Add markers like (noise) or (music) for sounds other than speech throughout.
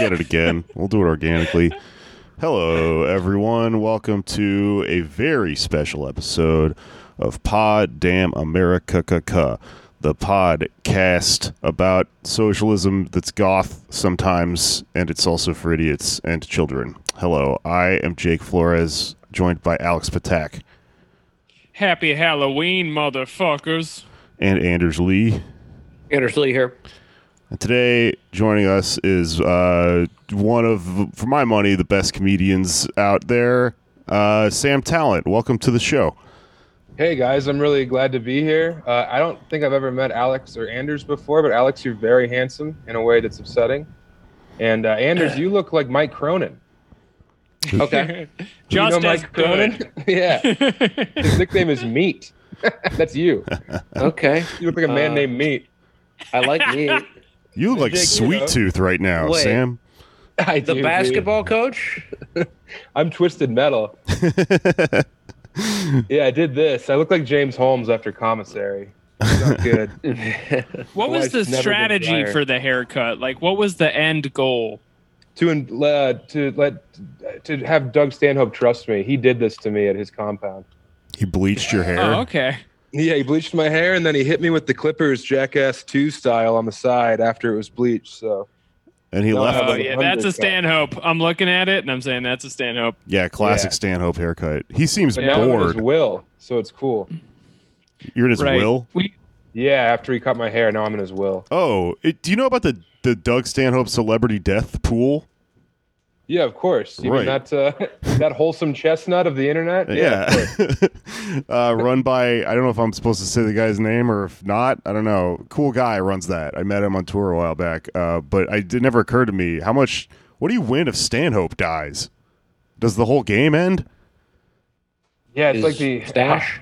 get it again. We'll do it organically. Hello, everyone. Welcome to a very special episode of Pod Damn America, the podcast about socialism that's goth sometimes, and it's also for idiots and children. Hello, I am Jake Flores, joined by Alex Patak Happy Halloween, motherfuckers. and Anders Lee. Anders Lee here. And today, joining us is uh, one of, for my money, the best comedians out there, uh, Sam Tallent. Welcome to the show. Hey guys, I'm really glad to be here. Uh, I don't think I've ever met Alex or Anders before, but Alex, you're very handsome in a way that's upsetting. And uh, Anders, you look like Mike Cronin. (laughs) Okay. Just you know Mike Cronin? (laughs) yeah. (laughs) His nickname is Meat. that's you. okay. You look like a man Uh, named Meat. I like meat. You look like Jake, you Sweet know. Tooth right now, Wait. Sam. I The do, basketball coach? (laughs) I'm Twisted Metal. (laughs) yeah, I did this. I look like James Holmes after Commissary. Not good. (laughs) What was the strategy for the haircut? Like, what was the end goal? to uh, to let to have Doug Stanhope trust me. He did this to me at his compound. He bleached your hair. Oh, okay. Yeah, he bleached my hair and then he hit me with the Clippers Jackass 2 style on the side after it was bleached. So, And he No, left. Oh, yeah, that's a Stanhope. I'm looking at it and I'm saying that's a Stanhope. yeah, classic Yeah. Stanhope haircut. He seems but now I'm in his will, so it's cool. You're in his right. will? We, Yeah, after he cut my hair, now I'm in his will. Oh, it, do you know about the, the Doug Stanhope celebrity death pool? Yeah, of course. You Right. mean that uh, (laughs) that wholesome chestnut of the internet? of Yeah. (laughs) uh, run by, I don't know if I'm supposed to say the guy's name or if not. I don't know. Cool guy runs that. I met him on tour a while back. Uh, but I, it never occurred to me how much, what do you win if Stanhope dies? Does the whole game end? yeah, it's His like the stash.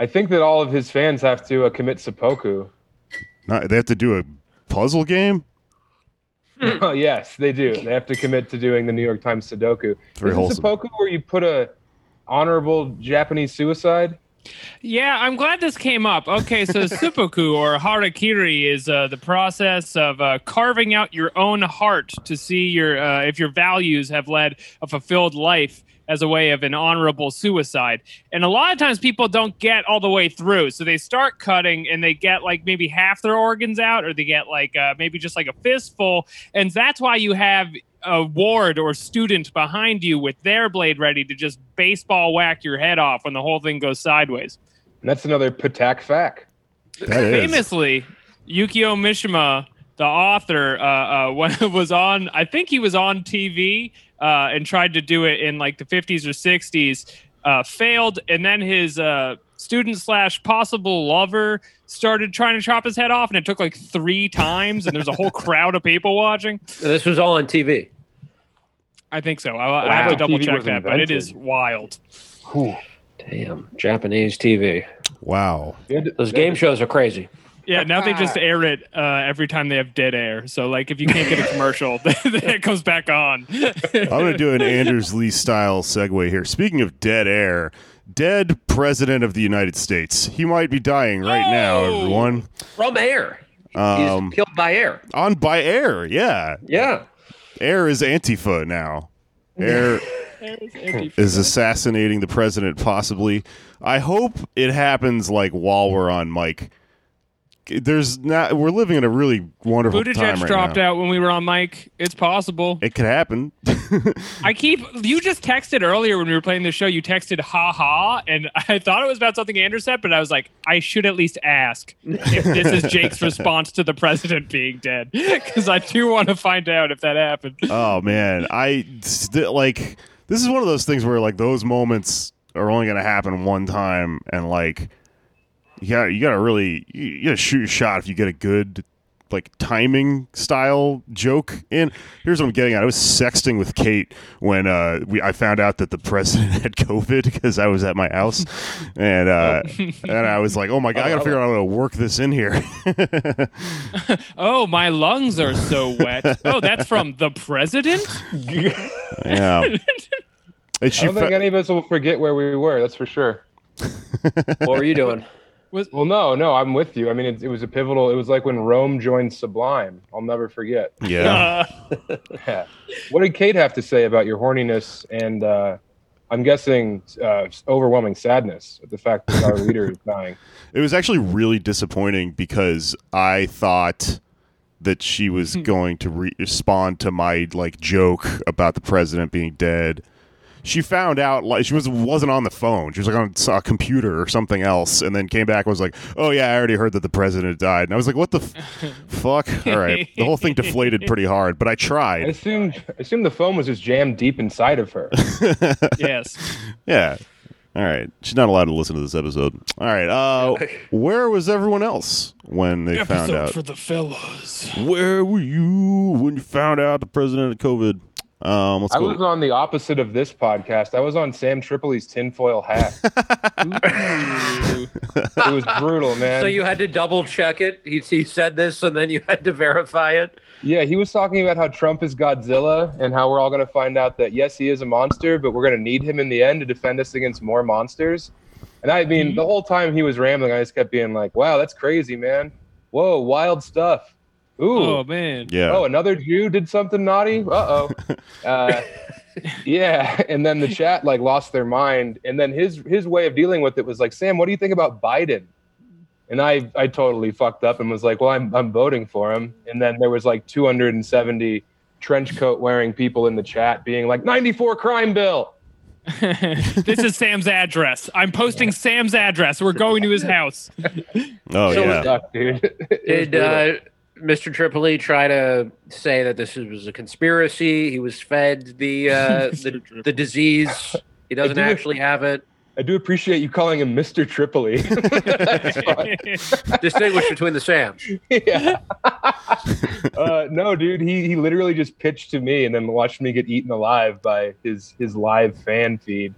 I think that all of his fans have to uh, commit seppuku. Not, they have to do a puzzle game? (laughs) oh, yes, they do. They have to commit to doing the New York Times Sudoku. Very Isn't wholesome. seppuku where you put a honorable Japanese suicide? yeah, I'm glad this came up. Okay, so (laughs) seppuku or harakiri is uh, the process of uh, carving out your own heart to see your uh, if your values have led a fulfilled life as a way of an honorable suicide. And a lot of times people don't get all the way through. So they start cutting and they get like maybe half their organs out or they get like uh, maybe just like a fistful. And that's why you have a ward or student behind you with their blade ready to just baseball whack your head off when the whole thing goes sideways. And that's another Patak fact. That is. Famously, Yukio Mishima, the author, uh, uh, (laughs) was on, I think he was on TV uh, and tried to do it in like the 50s or 60s, uh, failed, and then his uh, student slash possible lover started trying to chop his head off, and it took like three times, and there's a whole (laughs) crowd of people watching. This was all on TV. I think so. I, I have to double TV check was that, but it is invented. is wild. Damn. Japanese TV. Wow. Those game shows are crazy. Yeah, now they just air it uh, every time they have dead air. So, like, if you can't get a commercial, (laughs) then it comes back on. I'm going to do an Anders Lee style segue here. Speaking of dead air, dead president of the United States. He might be dying right now, everyone. From air. Um, He's killed by air. on by air. Yeah. Yeah. Air is Antifa now. Air (laughs) is assassinating the president, possibly. I hope it happens like while we're on mic. There's not. We're living in a really wonderful time Buttigieg right dropped now. out when we were on mic. It's possible. It could happen. (laughs) I keep. You just texted earlier when we were playing the show. You texted "ha ha," and (laughs) I thought it was about something Anders said, but I was like, I should at least ask if this is Jake's (laughs) response to the president being dead, because I do want to find out if that happened. oh man, I st- like. This is one of those things where like those moments are only going to happen one time, and like you got you got to really you, you got to shoot your shot if you get a good like timing style joke in. Here's what I'm getting at. I was sexting with Kate when uh, we I found out that the president (laughs) had COVID because I was at my house, and uh, (laughs) and I was like, oh my god, I got to figure out how to work this in here. (laughs) Oh, my lungs are so wet. Oh, that's from the president? yeah. I don't think fa- any of us will forget where we were. That's for sure. What were you doing? Well, no, no, I'm with you. I mean, it, it was a pivotal. It was like when Rome joined Sublime. I'll never forget. yeah. (laughs) Yeah. What did Kate have to say about your horniness and uh, I'm guessing uh, overwhelming sadness at the fact that our leader is dying? (laughs) It was actually really disappointing because I thought that she was going to re- respond to my like joke about the president being dead. She found out like she was wasn't on the phone. She was like on a computer or something else, and then came back and was like, "Oh yeah, I already heard that the president died." And I was like, "What the f- (laughs) fuck?" (laughs) All right, the whole thing deflated pretty hard, but I I tried. assumed, I assumed the phone was just jammed deep inside of her. (laughs) yes. Yeah. All right. She's not allowed to listen to this episode. All right. Uh, where was everyone else when they found out? for the fellows. Where were you when you found out the president of COVID? Um, let's I go. was on the opposite of this podcast. I was on Sam Tripoli's tinfoil hat. (laughs) it was brutal, man. So you had to double check it. He, he said this, and then you had to verify it. Yeah, he was talking about how Trump is Godzilla and how we're all going to find out that yes, he is a monster, but we're going to need him in the end to defend us against more monsters. And I mean, the whole time he was rambling, I just kept being like, "Wow, that's crazy, man! Whoa, wild stuff! Ooh, Oh, man. yeah. oh, another Jew did something naughty. Uh-oh. (laughs) Uh Yeah, (laughs) and then the chat like lost their mind, and then his his way of dealing with it was like, "Sam, what do you think about Biden?" And I I totally fucked up and was like, "Well, I'm I'm voting for him." And then there was like 270 trench coat wearing people in the chat being like, "94 crime bill." (laughs) this is Sam's address. I'm posting Sam's address. We're going to his house. oh So yeah. Sucked, dude. It Did uh, Mr. Tripoli try to say that this was a conspiracy? He was fed the uh, (laughs) the, the disease. He doesn't do. actually have it. I do appreciate you calling him Mr. Tripoli. (laughs) Distinguish between the Sams. yeah. uh, no, dude, he, he literally just pitched to me and then watched me get eaten alive by his his live fan feed.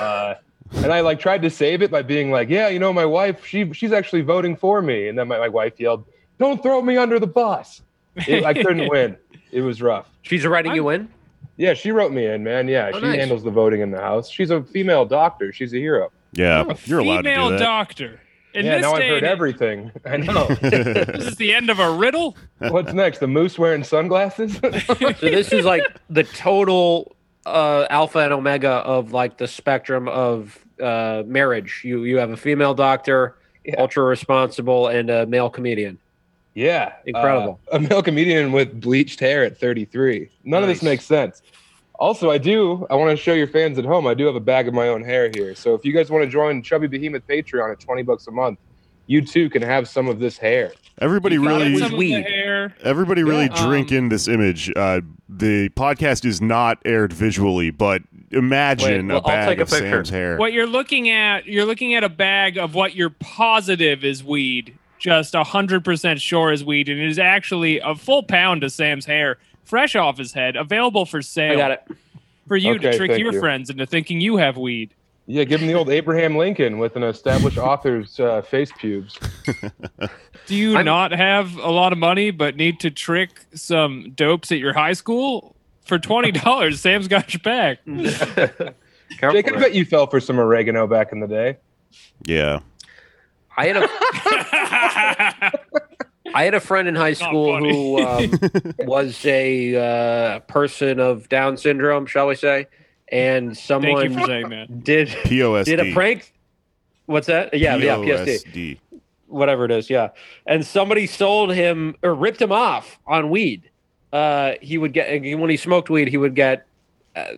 Uh, and I like tried to save it by being like, yeah, you know, my wife, she she's actually voting for me. And then my, my wife yelled, "Don't throw me under the bus." It- I couldn't (laughs) win. It was rough. She's writing you in. Yeah, she wrote me in, man. Yeah, Oh, she nice. handles the voting in the house. She's a female doctor. She's a hero. Yeah. You're allowed to Female do that. Female doctor. In yeah, this now I've heard and age- everything. (laughs) I know. (laughs) This is the end of a riddle. What's next? The moose wearing sunglasses? So this is like the total uh, alpha and omega of like the spectrum of uh, marriage. You you have a female doctor, Yeah. ultra responsible, and a male comedian. Yeah, Incredible. uh, a male comedian with bleached hair at 33. None of this makes sense. Also, I do. I want to show your fans at home. I do have a bag of my own hair here. So if you guys want to join Chubby Behemoth Patreon at 20 bucks a month, you too can have some of this hair. Everybody Got really some of the weed. hair. everybody really Yeah. drink Um, in this image. Uh, the podcast is not aired visually, but imagine Wait, well, a I'll bag take a of picture. Sam's hair. What you're looking at, you're looking at a bag of what you're positive is weed, just hundred percent sure is weed, and it is actually a full pound of Sam's hair, fresh off his head, available for sale. I got it. For you to trick your you. friends into thinking you have weed. Yeah, give him the old (laughs) Abraham Lincoln with an established author's uh, face pubes. (laughs) Do you I'm- not have a lot of money but need to trick some dopes at your high school? For twenty dollars, (laughs) Sam's got your back. Careful Jake, I bet you fell for some oregano back in the day. yeah. I had a (laughs) I had a friend in high school who um, (laughs) was a uh, person of Down syndrome, shall we say, and Thank you someone for saying that. did POSD. did a prank. What's that? Yeah, yeah, PSD, POSD. whatever it is. Yeah, and somebody sold him or ripped him off on weed. Uh, he would get when he smoked weed, he would get. Uh,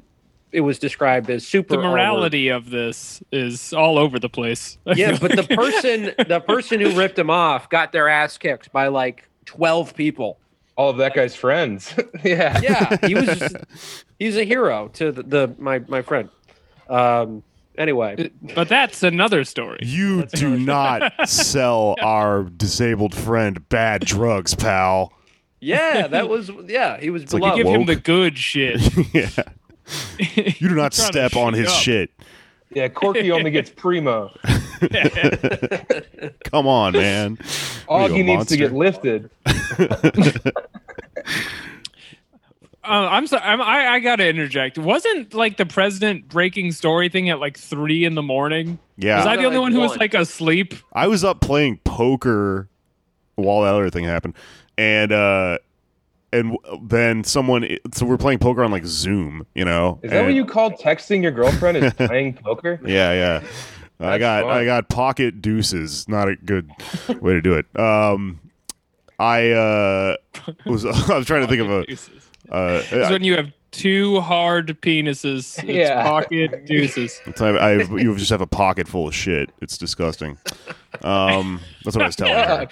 it was described as super The armored. morality of this is all over the place. (laughs) Yeah, but the (laughs) person the person who ripped him off got their ass kicked by like twelve people. All of that guy's friends. (laughs) yeah. Yeah, he was he's a hero to the, the my my friend. Um, Anyway, But that's another story. You do not sell our disabled friend bad drugs, pal. yeah, that was yeah. He was like You you beloved. give him the good shit. yeah. You do not step on his up. shit. Yeah, Corky only gets (laughs) primo. (laughs) Come on, man. All he a needs to get lifted. (laughs) Uh, I'm sorry. I'm, I I gotta interject. Wasn't like the president breaking story thing at like three in the morning? Yeah. Was I the only like one who was like asleep? I was up playing poker while that other thing happened, and uh, and then someone. So we're playing poker on like Zoom, you know. Is that what you call texting your girlfriend is (laughs) playing poker? Yeah, yeah. I got fun. I got pocket deuces. Not a good way to do it. Um, I uh was (laughs) I was trying to think of a. Deuces. Uh, It's when you have two hard penises. It's Yeah. pocket (laughs) deuces. it's- I, I you just have a pocket full of shit. It's disgusting. Um, that's what I was telling her.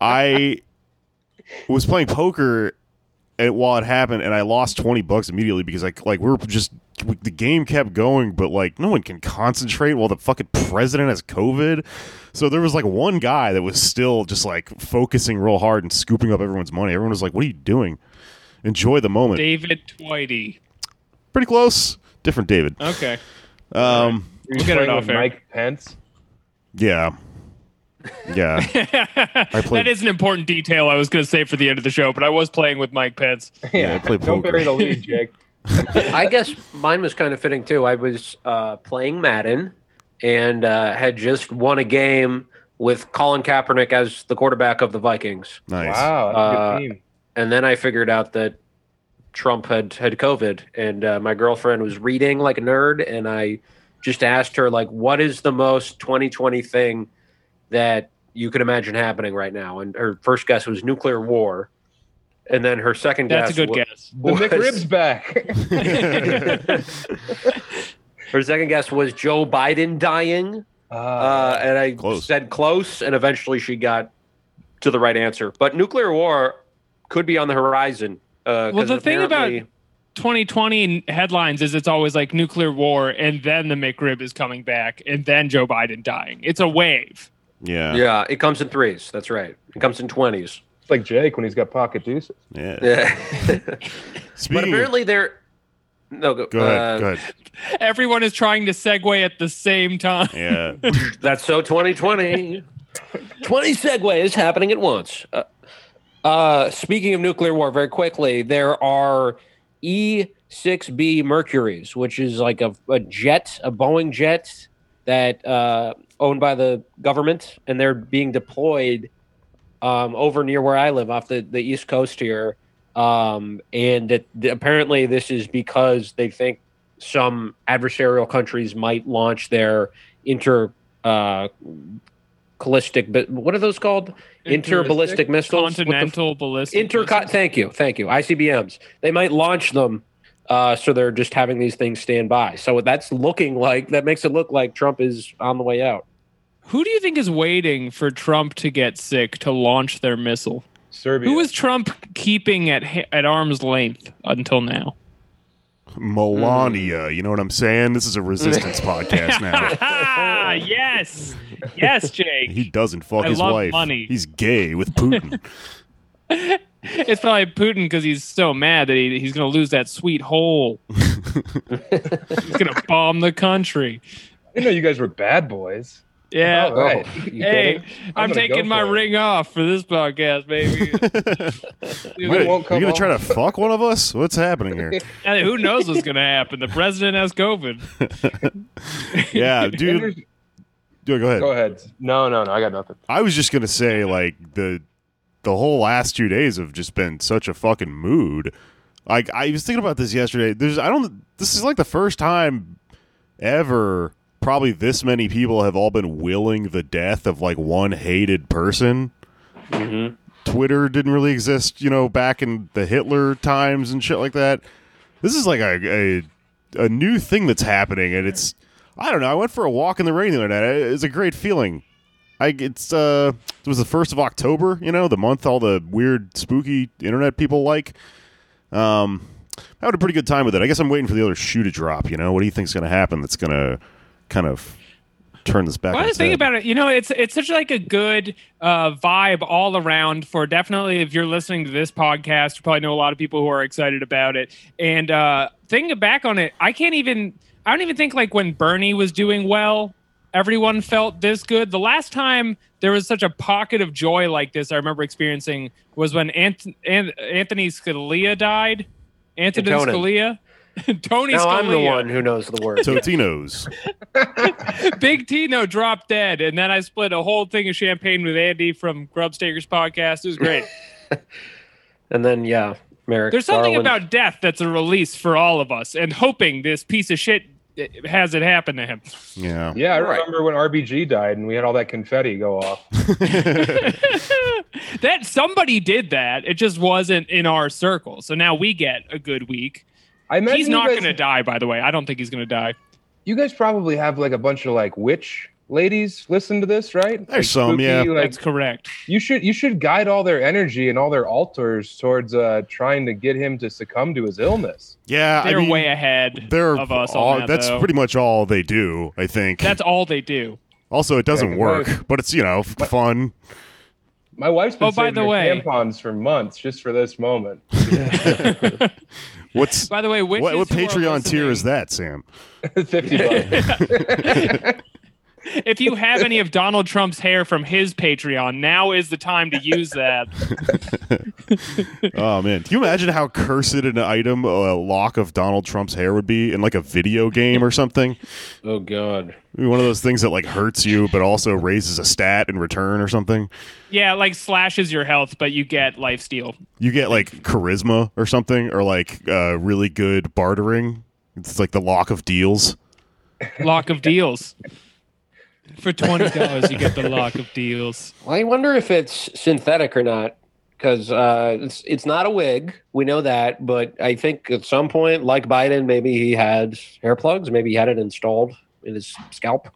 I was playing poker and while it happened, and I lost twenty bucks immediately because like like we were just the game kept going, but like no one can concentrate while the fucking president has COVID. So there was like one guy that was still just like focusing real hard and scooping up everyone's money. Everyone was like, "What are you doing? Enjoy the moment." David Twitey. Pretty close, different David. Okay. Um, You're We'll get it off with. Mike Pence. yeah, yeah. (laughs) that played- is an important detail I was going to say for the end of the show, but I was playing with Mike Pence. (laughs) Yeah, I play Don't poker. bury the lead, Jake. (laughs) I guess mine was kind of fitting too. I was uh, playing Madden and uh, had just won a game with Colin Kaepernick as the quarterback of the Vikings, Nice. Wow, that's a Uh, good team. and then I figured out that Trump had had COVID, and uh, my girlfriend was reading like a nerd, and I just asked her like, "What is the most 2020 thing that you could imagine happening right now?" And her first guess was nuclear war, and then her second That's a guess good wa- guess. The was- McRib's back. (laughs) Her second guess was Joe Biden dying, uh, and I Close. said close, and eventually she got to the right answer. But nuclear war could be on the horizon. Uh, Well, 'cause the thing about- 2020 headlines is it's always like nuclear war, and then the McRib is coming back, and then Joe Biden dying. It's a wave. Yeah. yeah, it comes in threes. That's right. It comes in twenties. It's like Jake when he's got pocket deuces. Yeah. Yeah, (laughs) but apparently they're no. Go, go ahead. uh, go ahead. Everyone is trying to segue at the same time. Yeah. (laughs) That's so 2020. 20 segues happening at once. Uh, uh, speaking of nuclear war, very quickly, there are E6B Mercuries, which is like a, a jet, a Boeing jet that uh, owned by the government, and they're being deployed um, over near where I live, off the, the east coast here. Um, and it, apparently, this is because they think some adversarial countries might launch their inter uh, ballistic. But what are those called? Inter ballistic missiles. Continental ballistic. Inter. missiles. Thank you, thank you. ICBMs. They might launch them. Uh, so they're just having these things stand by. So that's looking like that makes it look like Trump is on the way out. Who do you think is waiting for Trump to get sick to launch their missile? Serbia. Who is Trump keeping at at arm's length until now? Melania. You know what I'm saying? This is a resistance (laughs) podcast now. Ah, (laughs) yes, yes, Jake. He doesn't fuck I his love wife. money. He's gay with Putin. (laughs) (laughs) It's probably Putin because he's so mad that he, he's going to lose that sweet hole. (laughs) he's going to bomb the country. I didn't know you guys were bad boys. Yeah. All right. Oh, Hey. I'm, gonna taking my for it. ring off for this podcast, baby. (laughs) Wait, won't you gonna try to fuck one of us? What's happening here? And who knows what's going to happen? The president has COVID. Yeah, dude. Andrews- Dude, go ahead. Go ahead. No, no, no. I got nothing. I was just gonna say, like the the whole last two days have just been such a fucking mood. Like I was thinking about this yesterday. There's I don't. This is like the first time ever. Probably this many people have all been willing the death of like one hated person. Mm-hmm. Twitter didn't really exist, you know, back in the Hitler times and shit like that. This is like a a, a new thing that's happening, and it's I don't know. I went for a walk in the rain the other night. It's a great feeling. I it's uh it was the first of October, you know, the month all the weird spooky internet people like. Um I had a pretty good time with it. I guess I'm waiting for the other shoe to drop. You know, what do you think's going to happen? That's going to kind of turn this back. Well, I on was its thinking about it. You know, it's it's such like a good uh, vibe all around for definitely if you're listening to this podcast, you probably know a lot of people who are excited about it. And uh, thinking back on it, I can't even. I don't even think like when Bernie was doing well, everyone felt this good. The last time there was such a pocket of joy like this, I remember experiencing was when Ant- An- Anthony Scalia died. Anthony Antonin. Scalia. (laughs) Tony now Scalia. I'm the one who knows the word. Totino's. (laughs) Big Tino dropped dead, and then I split a whole thing of champagne with Andy from Grubstakers podcast. It was great. (laughs) and then yeah, Merrick. There's something Garland. about death that's a release for all of us, and hoping this piece of shit has it happen to him. Yeah. Yeah, I Right. remember when RBG died and we had all that confetti go off. (laughs) (laughs) that somebody did that. It just wasn't in our circle. So now we get a good week. I imagine He's not guys- going to die, by the way. I don't think he's going to die. You guys probably have like a bunch of like witch ladies listen to this, right? There's Like, some, yeah. like, That's correct. you should you should guide all their energy and all their altars towards uh trying to get him to succumb to his illness. Yeah. They're I mean, way ahead they're of us all, on that. That's though. pretty much all they do, I think. That's all they do. also, it doesn't Yeah, work, right. but it's, you know, f- fun. My wife's been Oh, by saving the her way- tampons for months just for this moment. (laughs) What's By the way, what, what Patreon tier is that, Sam? (laughs) Fifty bucks. (laughs) if you have any of Donald Trump's hair from his Patreon, now is the time to use that. Oh man, can you imagine how cursed an item a lock of Donald Trump's hair would be in like a video game or something? Oh God. Maybe One of those things that like hurts you, but also raises a stat in return or something. Yeah, like slashes your health, but you get life steal. You get like charisma or something, or like uh, really good bartering. It's like the lock of deals. Lock of deals. For twenty dollars, you get the lock of deals. Well, (laughs) I wonder if it's synthetic or not, because uh, it's it's not a wig. We know that, but I think at some point, like Biden, maybe he had hair plugs. Maybe he had it installed in his scalp.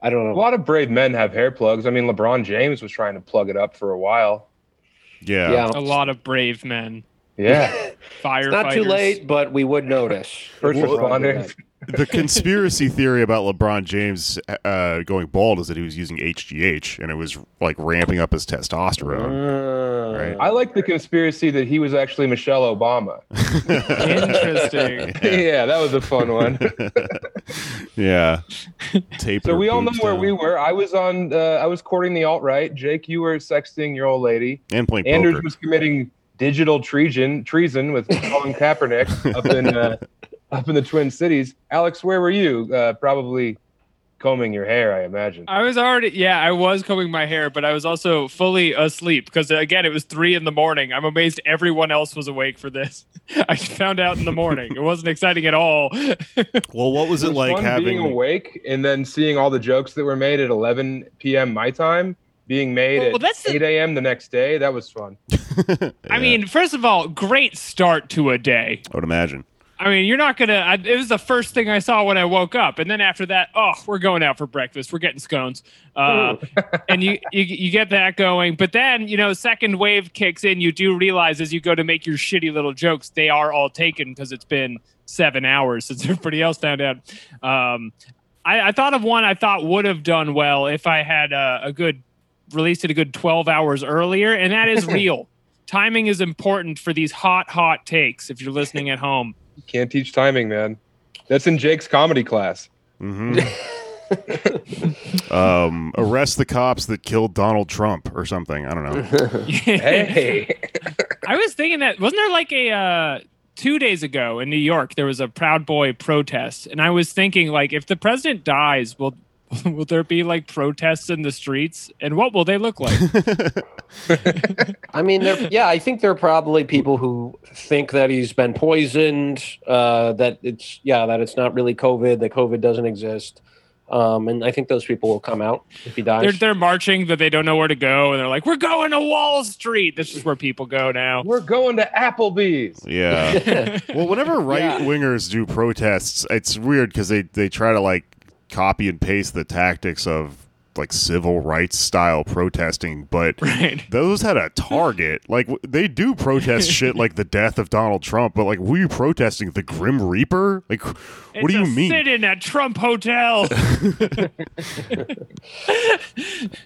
I don't know. a lot of brave men have hair plugs. I mean, LeBron James was trying to plug it up for a while. Yeah. Yeah, A lot of brave men, Yeah, (laughs) firefighters. not too late, but we would notice. first Well, responders. (laughs) the conspiracy theory about LeBron James uh, going bald is that he was using HGH and it was like ramping up his testosterone. Uh, Right. I like the conspiracy that he was actually Michelle Obama. Interesting. (laughs) yeah, that was a fun one. yeah. Tape so we all know boobs where we were. I was on. Uh, I was courting the alt right. Jake, you were sexting your old lady. and playing Anders poker. was committing digital treason treason with (laughs) Colin Kaepernick up in uh, up in the Twin Cities. Alex, where were you? Uh, probably combing your hair, I imagine. I was already, yeah, I was combing my hair, but I was also fully asleep because, again, it was three in the morning. I'm amazed everyone else was awake for this. (laughs) I found out in the morning. It wasn't exciting at all. (laughs) Well, what was it, was like fun having being awake and then seeing all the jokes that were made at 11 p.m. my time being made Well, at that's 8 a.m. the next day? That was fun. (laughs) I mean, first of all, great start to a day. I would imagine. I mean, you're not gonna. It was the first thing I saw when I woke up, and then after that, oh, we're going out for breakfast. We're getting scones, uh, (laughs) and you, you you get that going. But then you know, second wave kicks in. You do realize as you go to make your shitty little jokes, they are all taken because it's been seven hours since (laughs) everybody else found out. Um, I, I thought of one I thought would have done well if I had a, a good released it a good 12 hours earlier, and that is (laughs) real. Timing is important for these hot, hot takes. If you're listening at home. You can't teach timing, man. That's in Jake's comedy class. hmm (laughs) um, arrest the cops that killed Donald Trump or something. I don't know. (laughs) Hey, I was thinking that wasn't there like a uh, two days ago in New York there was a Proud Boy protest, and I was thinking like if the president dies, will (laughs) will there be like protests in the streets, and what will they look like? (laughs) (laughs) I mean, there, yeah, I think there are probably people who think that he's been poisoned, uh, that it's yeah, that it's not really COVID, that COVID doesn't exist, um, and I think those people will come out if he dies. they're they're marching, but they don't know where to go, and they're like, "We're going to Wall Street." This is where people go now. we're going to Applebee's. yeah. Well, whenever right Yeah. wingers do protests, it's weird because they, they try to like copy and paste the tactics of like civil rights style protesting, but (laughs) Right. those had a target. Like they do protest (laughs) shit like the death of Donald Trump, but like were you protesting the Grim Reaper? Like what It's do you a mean? Sit-in at Trump Hotel. (laughs)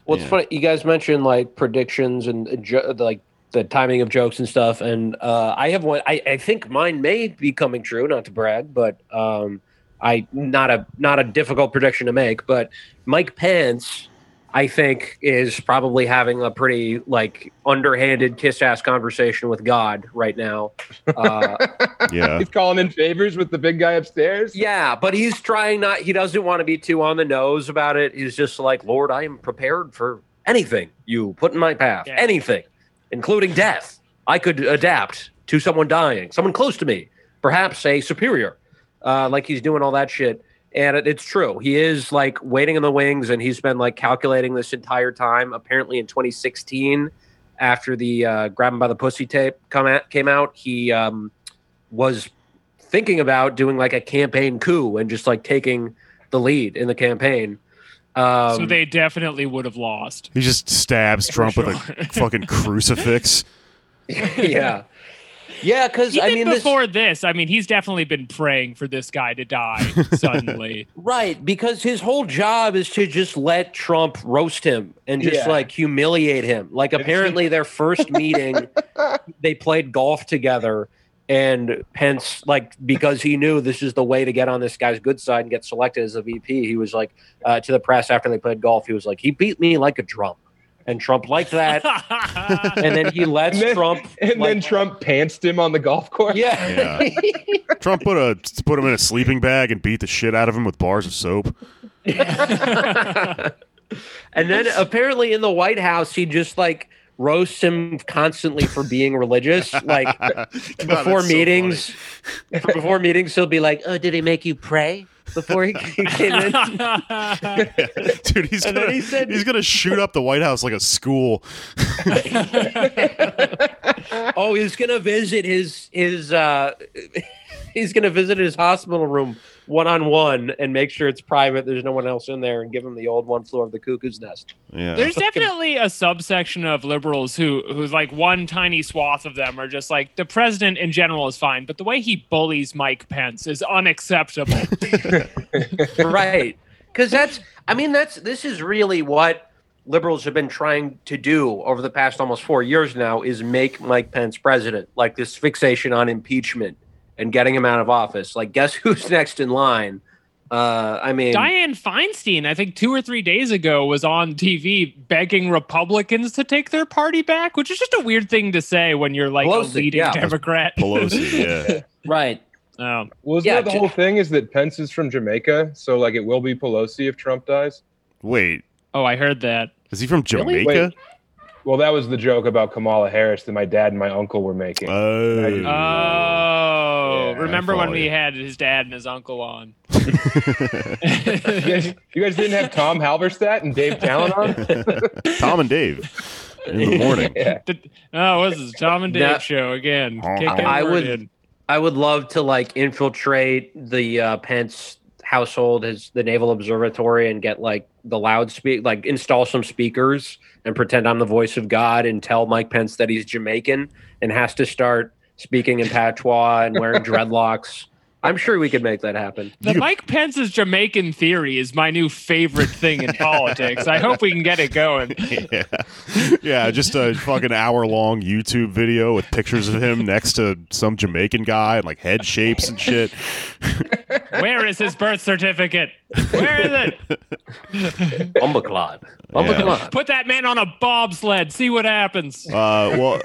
Well, it's funny. You guys mentioned like predictions and uh, jo- like the timing of jokes and stuff, and uh, I have one. I, I think mine may be coming true. Not to brag, but um, I not a not a difficult prediction to make. But Mike Pence, I think, is probably having a pretty like underhanded kiss ass conversation with God right now. Uh, (laughs) Yeah. He's calling in favors with the big guy upstairs. Yeah, but he's trying not. He doesn't want to be too on the nose about it. He's just like, Lord, I am prepared for anything you put in my path, Yeah. anything, including death. I could adapt to someone dying, someone close to me, perhaps a superior. Uh, like he's doing all that shit, and it, it's true. He is like waiting in the wings, and he's been like calculating this entire time. Apparently, in 2016, after the uh, "Grab Him by the Pussy" tape come at, came out, he um, was thinking about doing like a campaign coup and just like taking the lead in the campaign. Um, so they definitely would have lost. He just stabs (laughs) Trump with a fucking crucifix. (laughs) yeah, yeah, because Even I mean, this, before this, I mean, he's definitely been praying for this guy to die (laughs) suddenly. right? Because his whole job is to just let Trump roast him and just Yeah. like humiliate him. Like apparently, their first meeting, (laughs) they played golf together. And Pence, like, because he knew this is the way to get on this guy's good side and get selected as a VP, he was like, uh, to the press after they played golf, he was like, he beat me like a drum. And Trump liked that. and then he lets (laughs) And then, Trump. and like- then Trump pantsed him on the golf course. yeah. Trump put a put him in a sleeping bag and beat the shit out of him with bars of soap. (laughs) and then apparently in the White House, he just like roasts him constantly for being religious. Like (laughs) before that's so meetings, (laughs) before meetings, he'll be like, "Oh, did he make you pray before he (laughs) came in?" Dude, he's And gonna he said- he's gonna shoot up the White House like a school. oh, he's gonna visit his his uh he's gonna visit his hospital room one on one and make sure it's private. There's no one else in there, and give him the old one floor of the cuckoo's nest. Yeah. There's definitely a subsection of liberals who who's like one tiny swath of them are just like the president in general is fine, but the way he bullies Mike Pence is unacceptable. (laughs) right because that's i mean that's this is really what liberals have been trying to do over the past almost four years now is make mike pence president like this fixation on impeachment and getting him out of office like guess (laughs) who's next in line uh i mean Diane Feinstein, I think two or three days ago, was on TV begging Republicans to take their party back, which is just a weird thing to say when you're like Pelosi, a leading yeah. Democrat. Pelosi, yeah. (laughs) right Oh. Well, isn't Yeah, that the j- whole thing? Is that Pence is from Jamaica, so like it will be Pelosi if Trump dies. Wait, oh, I heard that. is he from Jamaica? Wait. Well, that was the joke about Kamala Harris that my dad and my uncle were making. Oh. Oh, Yeah, remember when we you. had his dad and his uncle on? (laughs) you, guys, you guys didn't have Tom Halberstadt and Dave Talon on? (laughs) Tom and Dave in the morning. (laughs) yeah. The- oh, what's this Tom and Dave No. show again? Oh, Can't get a I word would- in. i would love to like infiltrate the uh pence household his the naval observatory and get like the loudspeak like install some speakers and pretend i'm the voice of god and tell mike pence that he's jamaican and has to start speaking in patois and wearing (laughs) dreadlocks i'm sure we could make that happen The You- Mike Pence's Jamaican theory is my new favorite thing in (laughs) politics. I hope we can get it going. (laughs) yeah. yeah, just a fucking hour long YouTube video with pictures of him next to some Jamaican guy and like head shapes and shit. (laughs) Where is his birth certificate? Where is it? Umbaclod. Umbaclod. Put that man on a bobsled. See what happens. Uh, well,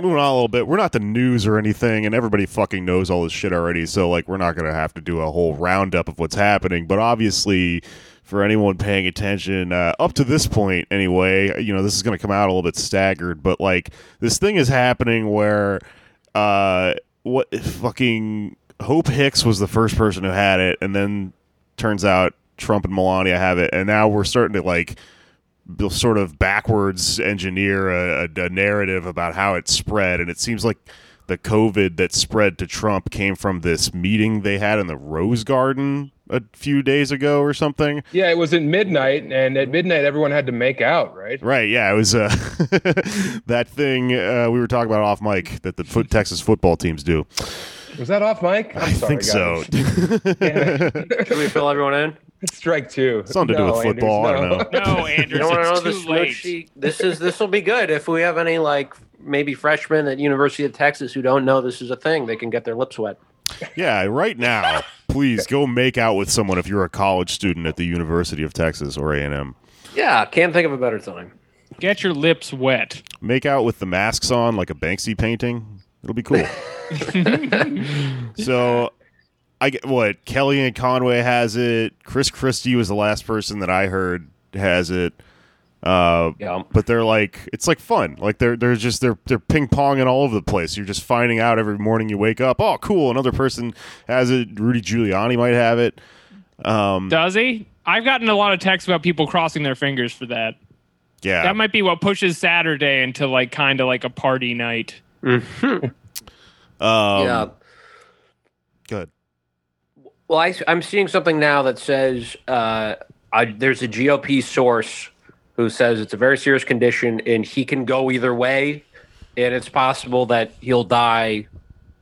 moving on a little bit, we're not the news or anything, and everybody fucking knows all this shit already. So like, we're not gonna have to do a whole roundup of what's happening. But obviously, for anyone paying attention uh, up to this point, anyway, you know this is gonna come out a little bit staggered. But like, this thing is happening where, uh, what fucking Hope Hicks was the first person who had it, and then turns out Trump and Melania have it, and now we're starting to like sort of backwards engineer a, a, a narrative about how it spread, and it seems like the COVID that spread to Trump came from this meeting they had in the Rose Garden a few days ago or something. Yeah, it was at midnight, and at midnight everyone had to make out, right? Right. Yeah. It was uh, (laughs) that thing uh, we were talking about off mic that the foot Texas football teams do. Was that off Mike? I'm I sorry, think so. guys. Damn (laughs) it. Should we fill everyone in? Strike two. Something to do with football. Anders, I don't know. No, Andrew, You don't want to know it's this too late. sheet? This is this will be good if we have any like maybe freshmen at University of Texas who don't know this is a thing. They can get their lips wet. Yeah. Right now, please go make out with someone if you're a college student at the University of Texas or A and M. Yeah, can't think of a better time. Get your lips wet. Make out with the masks on like a Banksy painting. It'll be cool. (laughs) so I get what Kellyanne Conway has it. Chris Christie was the last person that I heard has it. Uh, Yeah. but they're like it's like fun. Like they're they're just they're they're ping ponging all over the place. You're just finding out every morning you wake up. Oh, cool! Another person has it. Rudy Giuliani might have it. Um, Does he? I've gotten a lot of texts about people crossing their fingers for that. yeah, That might be what pushes Saturday into like kind of like a party night. Um, yeah. Good. Well, I, am seeing something now that says uh, I, there's a GOP source who says it's a very serious condition and he can go either way, and it's possible that he'll die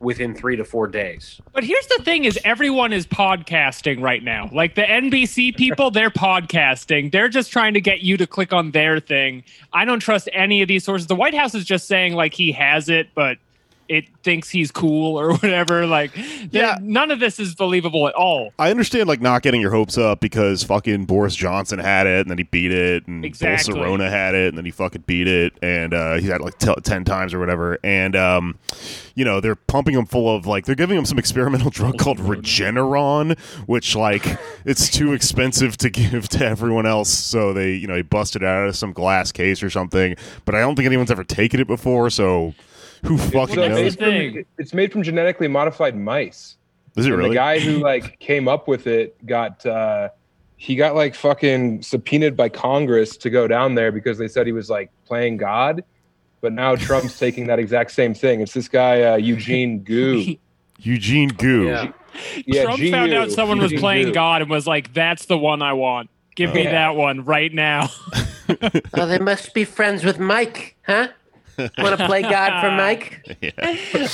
within three to four days. But here's the thing: is everyone is podcasting right now. Like the NBC people, they're podcasting. They're just trying to get you to click on their thing. I don't trust any of these sources. The White House is just saying like he has it, but it thinks he's cool or (laughs) whatever. Like, Yeah. none of this is believable at all. I understand like not getting your hopes up because fucking Boris Johnson had it and then he beat it and Exactly. Bolsonaro had it and then he fucking beat it and uh, he had it like t- 10 times or whatever and um, you know they're pumping him full of like they're giving him some experimental (laughs) drug called Regeneron which like (laughs) it's too expensive to give to everyone else so they you know he busted it out of some glass case or something but I don't think anyone's ever taken it before so who fucking So that's knows the made from, it's made from genetically modified mice. is it and really the guy who like came up with it got uh he got like fucking subpoenaed by Congress to go down there because they said he was like playing God. But now Trump's taking that exact same thing. It's this guy uh, Eugene (laughs) Gu. Eugene Gu Yeah. Yeah, Trump found out someone was playing Gu. God and was like, "That's the one I want. Give me Yeah. that one right now." (laughs) Oh, they must be friends with Mike, huh? Want to (laughs) play God for Mike?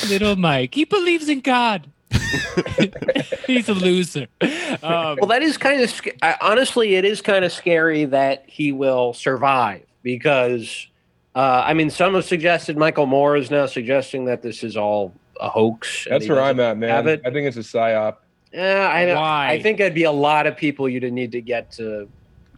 Little Mike, he believes in God. (laughs) He's a loser. Um, Well, that is kind of sc- I- honestly, it is kind of scary that he will survive because, uh, I mean, some have suggested Michael Moore is now suggesting that this is all a hoax. That's where I'm at, man. it. I think it's a psyop. Yeah, I Why? I think it'd be a lot of people you'd need to get to.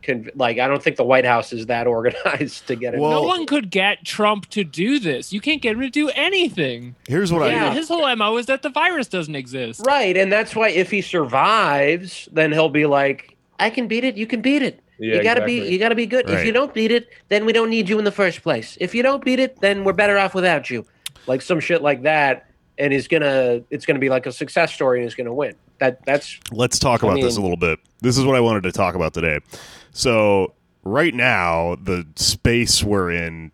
Conv- like, I don't think the White House is that (laughs) organized to get it. Well- no one could get Trump to do this. You can't get him to do anything. here's what I Yeah. I His whole MO is that the virus doesn't exist. right, and that's why if he survives, then he'll be like, "I can beat it. You can beat it." Yeah, you gotta exactly. be you gotta be good. If you don't beat it, then we don't need you in the first place. If you don't beat it, then we're better off without you. Like some shit like that. And he's gonna it's gonna be like a success story and he's gonna win. That that's Let's talk I about this a little bit. This is what I wanted to talk about today. So, right now, the space we're in,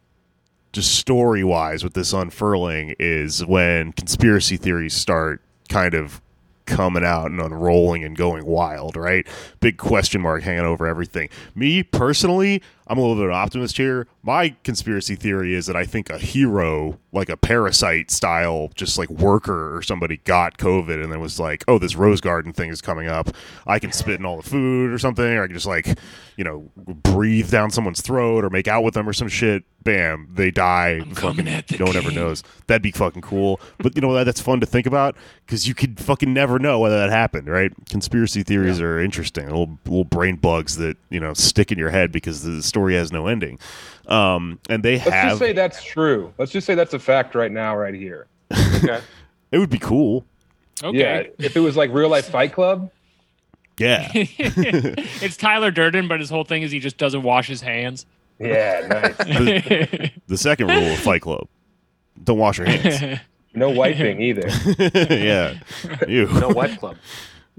just story wise, with this unfurling, is when conspiracy theories start kind of coming out and unrolling and going wild, right? Big question mark hanging over everything. Me personally, I'm a little bit of an optimist here. My conspiracy theory is that I think a hero, like a parasite style, just like worker or somebody got COVID and then was like, oh, this rose garden thing is coming up. I can spit in all the food or something, or I can just like, you know, breathe down someone's throat or make out with them or some shit. Bam, they die. Fucking- at the no one ever knows. That'd be fucking cool. But you know that that's fun to think about because you could fucking never know whether that happened, right? Conspiracy theories are interesting, little little brain bugs that you know stick in your head because the story has no ending. Um, and they Let's have just say that's true. Let's just say that's a fact right now, right here. Okay. (laughs) it would be cool. Yeah. Okay. If it was like real life Fight Club, Yeah, (laughs) it's Tyler Durden, but his whole thing is he just doesn't wash his hands. yeah, nice. (laughs) the, the second rule of Fight Club: don't wash your hands. No wiping either. yeah, you. no wet club.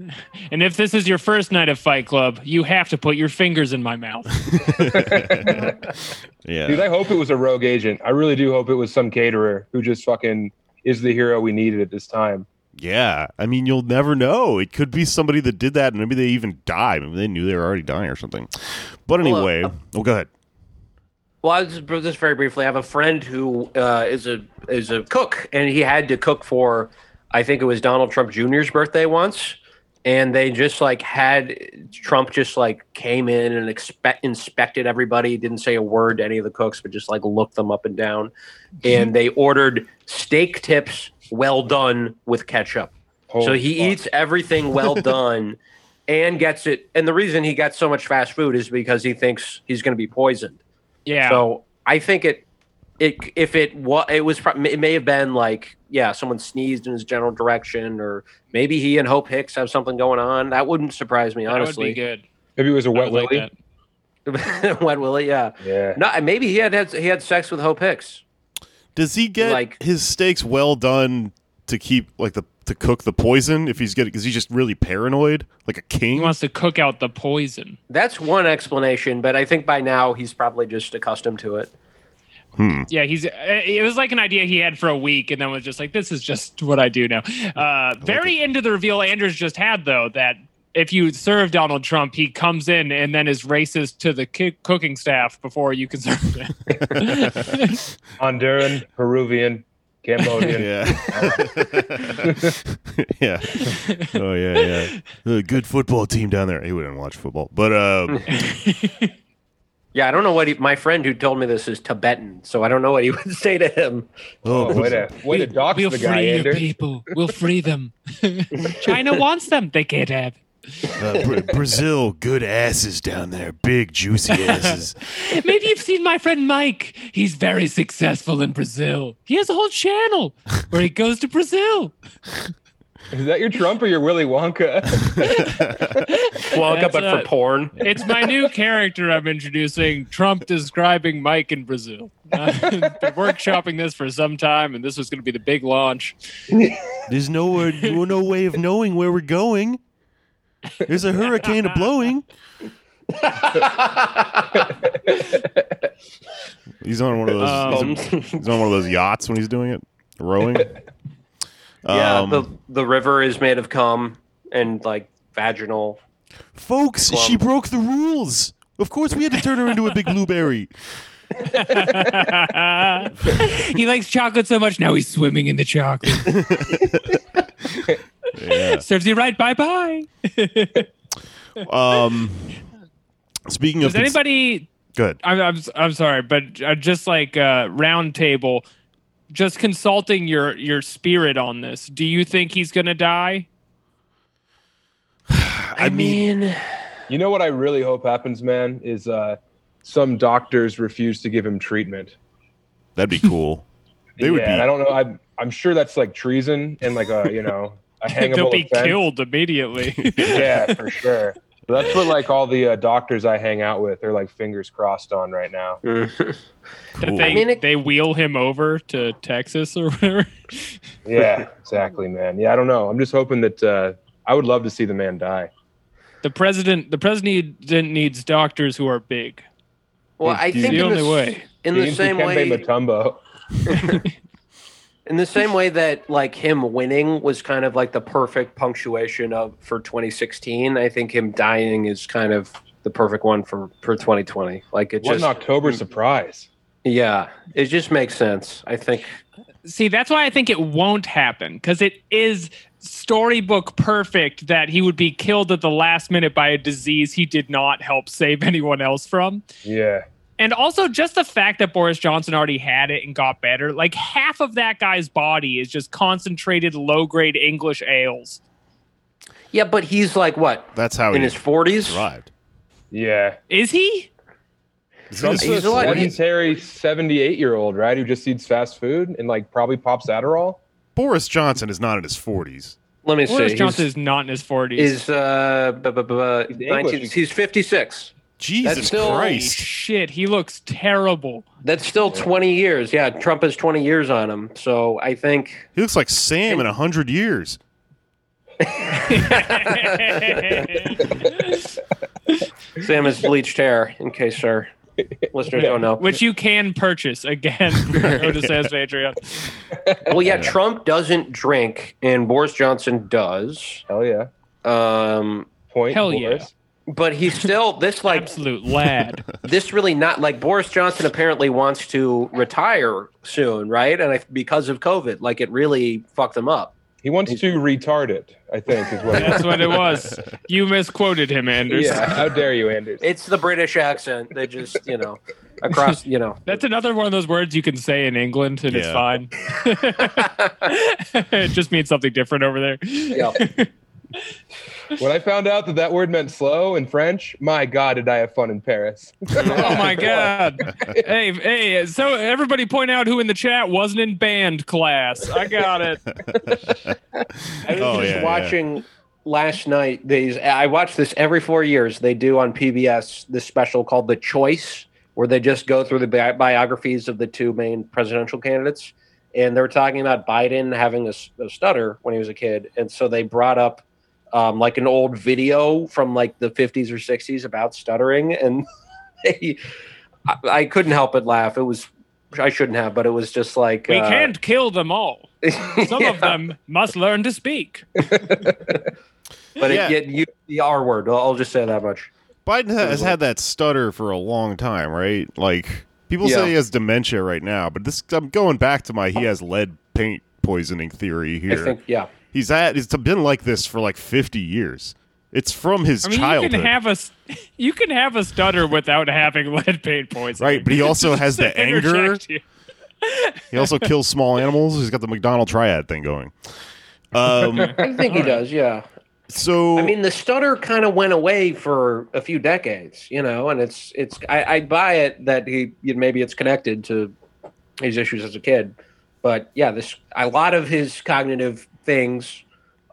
(laughs) and if this is your first night of Fight Club, you have to put your fingers in my mouth. (laughs) Yeah, Dude, I hope it was a rogue agent. I really do hope it was some caterer who just fucking is the hero we needed at this time. Yeah, I mean, you'll never know. It could be somebody that did that, and maybe they even died. Maybe they knew they were already dying or something. But Well, uh, anyway, oh, go ahead. Well, I just, just very briefly, I have a friend who uh, is a is a cook, and he had to cook for, I think it was Donald Trump Jr.'s birthday once, and they just like had Trump just like came in and expect, inspected everybody, didn't say a word to any of the cooks, but just like looked them up and down, and mm-hmm. they ordered steak tips, well done with ketchup. Oh, so he fuck. eats everything well (laughs) done. And gets it, and the reason he gets so much fast food is because he thinks he's going to be poisoned. Yeah. So I think it, it if it was it was it may have been like yeah someone sneezed in his general direction or maybe he and Hope Hicks have something going on. That wouldn't surprise me that would be honestly. good. Maybe it was a wet would like willy. (laughs) Wet willy, yeah. Yeah. No, maybe he had, had he had sex with Hope Hicks. Does he get Like- his steaks well done to keep like the to cook the poison? If he's getting, because he's just really paranoid, like a king He king? wants to cook out the poison. That's one explanation, but I think by now he's probably just accustomed to it. Yeah, he's. uh, It was like an idea he had for a week, and then was just like, "This is just what I do now." Uh, very into the reveal Anders just had though that if you serve Donald Trump, he comes in and then is racist to the ki- cooking staff before you can serve him. (laughs) Honduran, Peruvian, Cambodian. (laughs) yeah, (laughs) yeah. Oh yeah, yeah. Good football team down there. He wouldn't watch football, but um, Yeah, I don't know what he, my friend who told me this is Tibetan, so I don't know what he (laughs) would say to him. Oh, way to way to dox we'll the guy, free your Anders. people. We'll free them. (laughs) China wants them. They can't have. uh, Bra- Brazil, good asses down there, big juicy asses. (laughs) Maybe you've seen my friend Mike. He's very successful in Brazil. He has a whole channel where he goes to Brazil. Is that your Trump or your Willy Wonka? (laughs) Wonka, That's but for porn. It's my new character I'm introducing. Trump describing Mike in Brazil. I've (laughs) been workshopping this for some time, and this was going to be the big launch. There's no no way of knowing where we're going. There's a hurricane a blowing. he's on one of those. Um, he's, he's on one of those yachts when he's doing it, rowing. Yeah, Um, the the river is made of cum and like vaginal. folks, she broke the rules. Of course, we had to turn her into a big blueberry. (laughs) he likes chocolate so much now he's swimming in the chocolate. Yeah. (laughs) Serves you right. Bye bye. Um. Speaking of Does anybody good. I'm, I'm, I'm sorry, but uh, just like uh, round table, just consulting your your spirit on this. Do you think he's gonna die? (sighs) I mean, you know what I really hope happens, man, is uh, some doctors refuse to give him treatment. that'd be cool. (laughs) They would yeah, be. I don't know. I'm I'm sure that's like treason and like a you know a (laughs) hangable They'll be offense. killed immediately. (laughs) Yeah, for sure. That's what like all the uh, doctors I hang out with are like fingers crossed on right now. That Cool. they, I mean, it- they wheel him over to Texas or whatever. (laughs) Yeah, exactly, man. Yeah, I don't know. I'm just hoping that uh, I would love to see the man die. The president, the president needs doctors who are big. Well, I think the in only the, way. In the same Dikembe way, Mutombo. (laughs) in the same way that like him winning was kind of like the perfect punctuation of for 2016. I think him dying is kind of the perfect one for for 2020. Like it What just an October surprise. Yeah, it just makes sense. I think See, that's why I think it won't happen because it is storybook perfect that he would be killed at the last minute by a disease he did not help save (laughs) anyone else from. Yeah. And also just the fact that Boris Johnson already had it and got better. Like half of that guy's body is just concentrated low grade English ales. yeah, but he's like what That's how in he his 40s. survived. Yeah. Is he? Trump's He's a a sedentary 78 year old, right? Who just eats fast food and like probably pops Adderall. Boris Johnson is not in his forties. Let me Boris see. Johnson He's, is not in his 40s. is uh bu- bu- bu- He's 19 he's 56. Jesus still- Holy Christ! shit, he looks terrible. That's still 20 years. Yeah, Trump has 20 years on him. So I think He looks like Sam in a hundred years. (laughs) Sam has bleached hair, in case sir. (laughs) Listeners don't know. which you can purchase again through (laughs) Otis Sam's Patreon. Well, yeah, Trump doesn't drink, and Boris Johnson does. Hell yeah. Um, Point. Hell yeah. But he's still this like Absolute lad. this really not like Boris Johnson apparently wants to retire soon, right? And I, because of COVID, like it really fucked him up. He wants to retard it. I think is what. That's what it was. You misquoted him, Anders. yeah. How dare you, Anders? It's the British accent. They just, you know, across, you know. That's another one of those words you can say in England and it's fine. (laughs) it just means something different over there. Yeah. When I found out that that word meant slow in French, my God, did I have fun in Paris? Oh my (laughs) god. hey, hey, so everybody point out who in the chat wasn't in band class. I got it. (laughs) I was Oh, just yeah, yeah. watching last night. These I watch this every four years. They do on PBS this special called The Choice, where they just go through the bi- biographies of the two main presidential candidates. And they were talking about Biden having a stutter when he was a kid, and so they brought up um, like an old video from like the 50s or 60s about stuttering, and (laughs) they, I, I couldn't help but laugh. It was I shouldn't have, but it was just like We uh, can't kill them all. (laughs) Some yeah. of them must learn to speak. (laughs) But Yeah. it, it, you, the R word. I'll, I'll just say that much. Biden ha- has had that stutter for a long time, right? Like people Yeah. say he has dementia right now, but this I'm going back to my he has lead paint poisoning theory I here. think, yeah. He's had it's been like this for like 50 years. It's from his I mean, childhood. you can have a s- you can have a stutter without having (laughs) lead paint poisoning. Right, but he also has the anger. (laughs) He also kills small animals. He's got the McDonald triad thing going. Um, I think he does, yeah. so I mean, the stutter kind of went away for a few decades, you know, and it's, it's, I, I buy it that he, you know, maybe it's connected to his issues as a kid. But yeah, this, a lot of his cognitive things,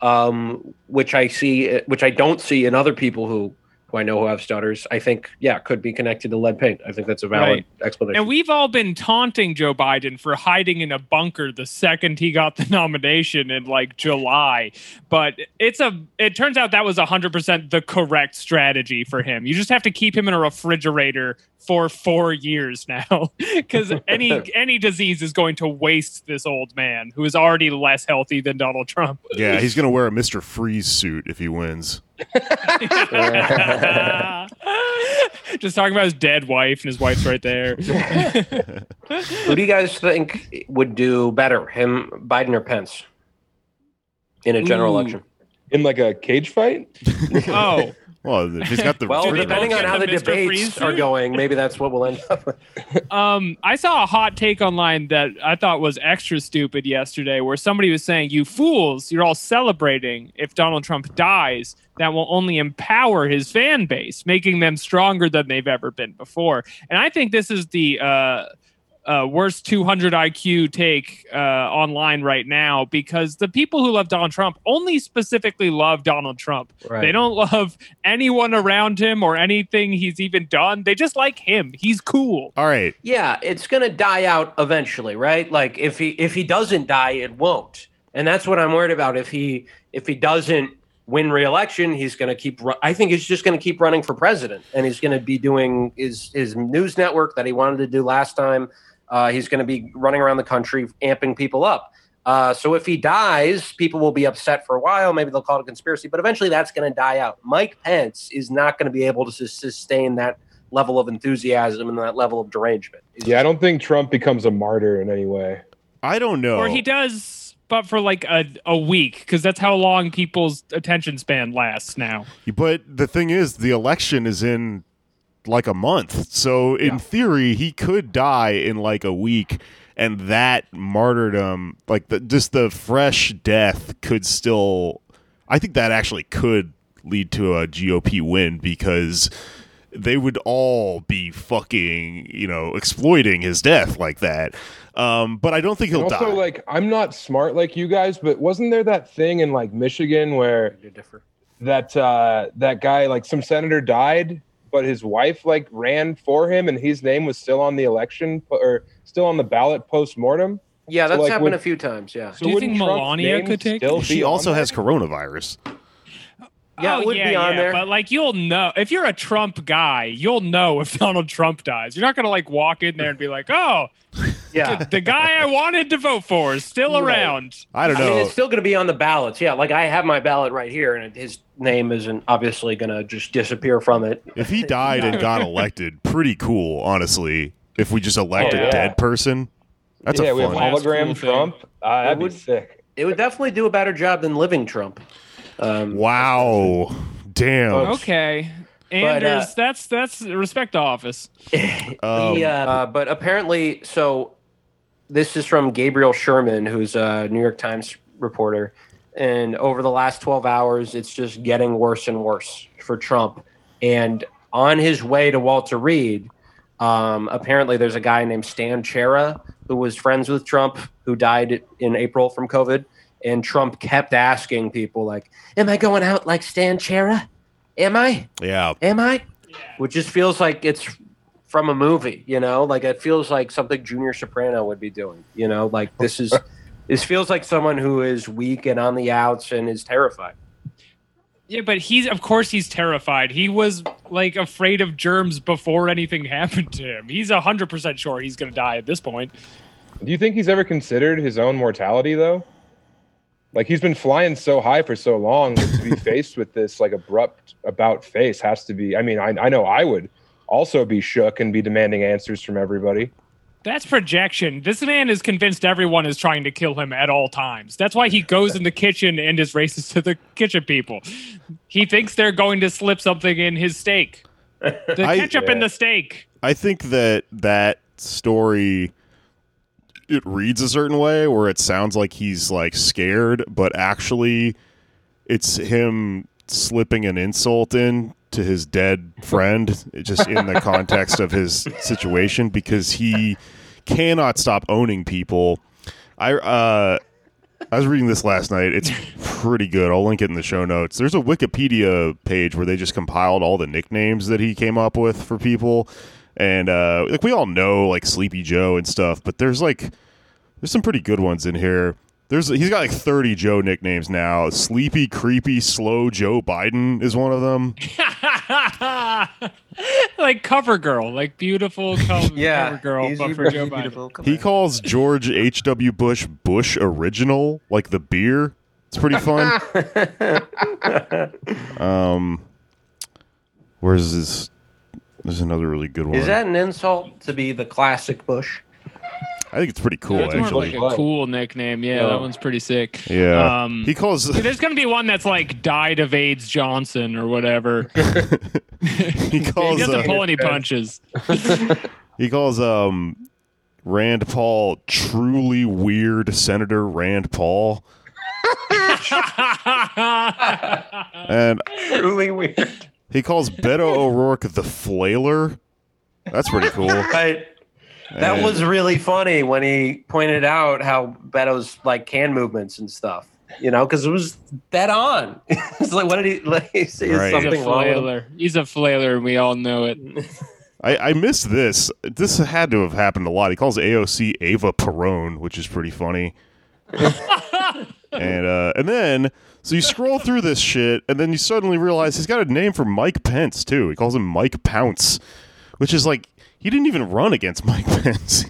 um, which I see, which I don't see in other people who, who I know who have stutters, I think, yeah, could be connected to lead paint. I think that's a valid Right. explanation. And we've all been taunting Joe Biden for hiding in a bunker the second he got the (laughs) nomination in like July. But it's a it turns out that was 100% the correct strategy for him. You just have to keep him in a refrigerator for 4 years now (laughs) cuz (laughs) any any disease is going to waste this old man who is already less healthy than Donald Trump. yeah, he's gonna wear a Mr. Freeze suit if he wins. (laughs) just talking about his dead wife and his wife's right there. Who do you guys think would do better, him, Biden, or Pence, in a general Ooh. election? In like a cage fight? (laughs) oh, Well, he's got the Well, Do depending on how the the Mr. debates Freeze are going, maybe that's what we'll end up with. (laughs) Um, I saw a hot take online that I thought was extra stupid yesterday, where somebody was saying, "You fools, you're all celebrating if Donald Trump dies. That will only empower his fan base, making them stronger than they've ever been before." And I think this is the uh, uh, worst 200 IQ take uh, online right now because the people who love Donald Trump only specifically love Donald Trump. They don't love anyone around him or anything he's even done. They just like him. He's cool. All right. Yeah, it's gonna die out eventually, right? Like if he if he doesn't die, it won't, and that's what I'm worried about. If he if he doesn't win re-election, he's gonna keep. ru- I think he's just gonna keep running for president, and he's gonna be doing his his news network that he wanted to do last time. Uh, he's gonna be running around the country amping people up. Uh, so if he dies, people will be upset for a while. Maybe they'll call it a conspiracy, but eventually that's going to die out. Mike Pence is not going to be able to sus- sustain that level of enthusiasm and that level of derangement. Yeah, I don't think Trump becomes a martyr in any way. I don't know. Or he does, but for like a, a week, because that's how long people's attention span lasts now. But the thing is, the election is in like a month. So in Yeah. theory, he could die in like a week, and that martyrdom, like the, just the fresh death, could still. I think that actually could lead to a GOP win because they would all be fucking, you know, exploiting his death like that. Um, but I don't think he'll also, die. like, I'm not smart like you guys, but wasn't there that thing in like Michigan where that uh, that guy, like, some senator died, but his wife like ran for him, and his name was still on the election or still on the ballot post mortem? Yeah, So, that's like, happened would- a few times. Yeah. So Do you think Trump's Melania could take still she also has there? coronavirus. Yeah, oh, it would yeah, be on yeah, there. But like, you'll know if you're a Trump guy, you'll know if (laughs) Donald Trump dies. You're not gonna like walk in there and be like, "Oh, yeah. the guy I wanted to vote for is still Right. around." I don't I mean, know. it's still going to be on the ballots. Yeah, like I have my ballot right here, and his name isn't obviously going to just disappear from it. if he died and got (laughs) elected, pretty cool, honestly. If we just elect Oh, a dead person, that's yeah, a we have fun. Hologram cool. Trump. Uh, that'd be sick. It would definitely do a better job than living Trump. Um, Wow, damn. Okay, But, Anders, uh, that's that's respect the office. (laughs) Um, He, uh, but apparently, so this is from Gabriel Sherman, who's a New York Times reporter. And over the last 12 hours, it's just getting worse and worse for Trump. And on his way to Walter Reed, um, apparently there's a guy named Stan Chera who was friends with Trump who died in April from COVID. And Trump kept asking people, like, Am I going out like Stan Chera? Am I? Yeah, Am I? Which just feels like it's from a movie, you know? Like it feels like something Junior Soprano would be doing, you know? Like this is (laughs) this feels like someone who is weak and on the outs and is terrified. Yeah, but he's of course he's terrified. He was like afraid of germs before anything (laughs) happened to him. He's hundred percent sure he's gonna die at this point. Do you think he's ever considered his own mortality though? Like he's been flying so high for so long to be (laughs) faced with this like abrupt about face has to be. I mean, I, I know I would also be shook and be demanding answers from everybody. That's projection. This man is convinced everyone is trying to kill him at all times. That's why he goes in the kitchen and is racist to the kitchen people. He thinks they're going to slip something in his steak. The (laughs) I- ketchup in the steak. I think that that story it reads a certain way where it sounds like he's like scared, but actually it's him slipping an insult in to his dead friend just in the context of his situation because he cannot stop owning people. I uh I was reading this last night. It's pretty good. I'll link it in the show notes. There's a Wikipedia page where they just compiled all the nicknames that he came up with for people. And uh like we all know like Sleepy Joe and stuff, but there's like there's some pretty good ones in here. There's he's got like 30 Joe nicknames now. Sleepy, creepy, slow Joe Biden is one of them. (laughs) like cover girl, like beautiful (laughs) co- cover girl, but for Joe Biden. He calls George H.W. Bush Bush Original, like the beer. It's pretty fun. (laughs) um, where's this? There's another really good one. Is that an insult to be the classic Bush? I think it's pretty cool, That's more actually. like a cool nickname. Yeah, that Oh. one's pretty sick. yeah, Um, he calls There's gonna be one that's like died of AIDS Johnson or whatever. (laughs) (laughs) he he calls doesn't uh, pull any punches. (laughs) he calls um Rand Paul truly weird Senator Rand Paul, and Truly weird. he calls Beto O'Rourke the flailer. That's pretty cool. Right. That And- was really funny when he pointed out how Beto's like hand movements and stuff. You know, because it was dead on. (laughs) it's like, what did he? Like, he say Right. He's a something wrong. flailer. He's a flailer, and we all know it. I, I missed this. This had to have happened a lot. He calls AOC Ava Perone, which is pretty funny. and uh, and then so you scroll through this shit, and then you suddenly realize he's got a name for Mike Pence too. He calls him Mike Pounce, which is like he didn't even run against (laughs) Mike Pence.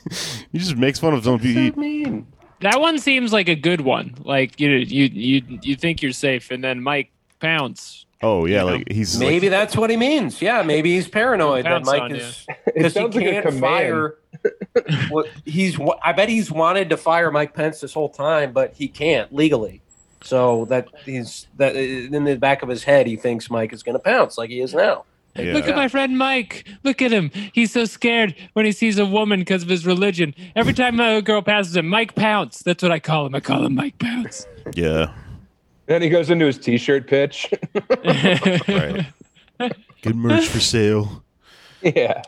he just makes fun of his own people. mean? That one seems like a good one. Like you, you, you, you think you're safe, and then Mike pounce. Oh yeah, You know? like he's Maybe like, that's what he means. Yeah, maybe he's paranoid that Mike on is It because he sounds like a can't command. fire. (laughs) what he's, I bet he's wanted to fire Mike Pence this whole time, but he can't legally. So that he's that in the back of his head, he thinks Mike is going to pounce like he is now. Yeah. Look at my friend Mike. Look at him. He's so scared when he sees a woman because of his religion. Every time a girl passes him, Mike Pounce. That's what I call him. I call him Mike Pounce. yeah. Then he goes into his t-shirt pitch. Right. (laughs) Good merch for sale. yeah.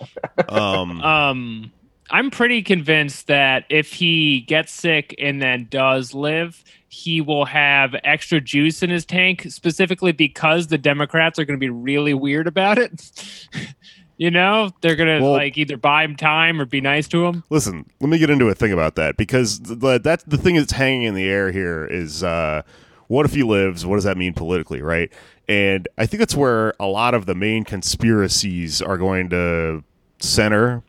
Um, um, I'm pretty convinced that if he gets sick and then does live, he will have extra juice in his tank, specifically because the Democrats are going to be really weird about it. (laughs) you know, they're going to Well- like either buy him time or be nice to him. Listen, let me get into a thing about that because th- th- that's the thing that's hanging in the air here is uh, what if he lives? What does that mean politically, right? And I think that's where a lot of the main conspiracies are going to center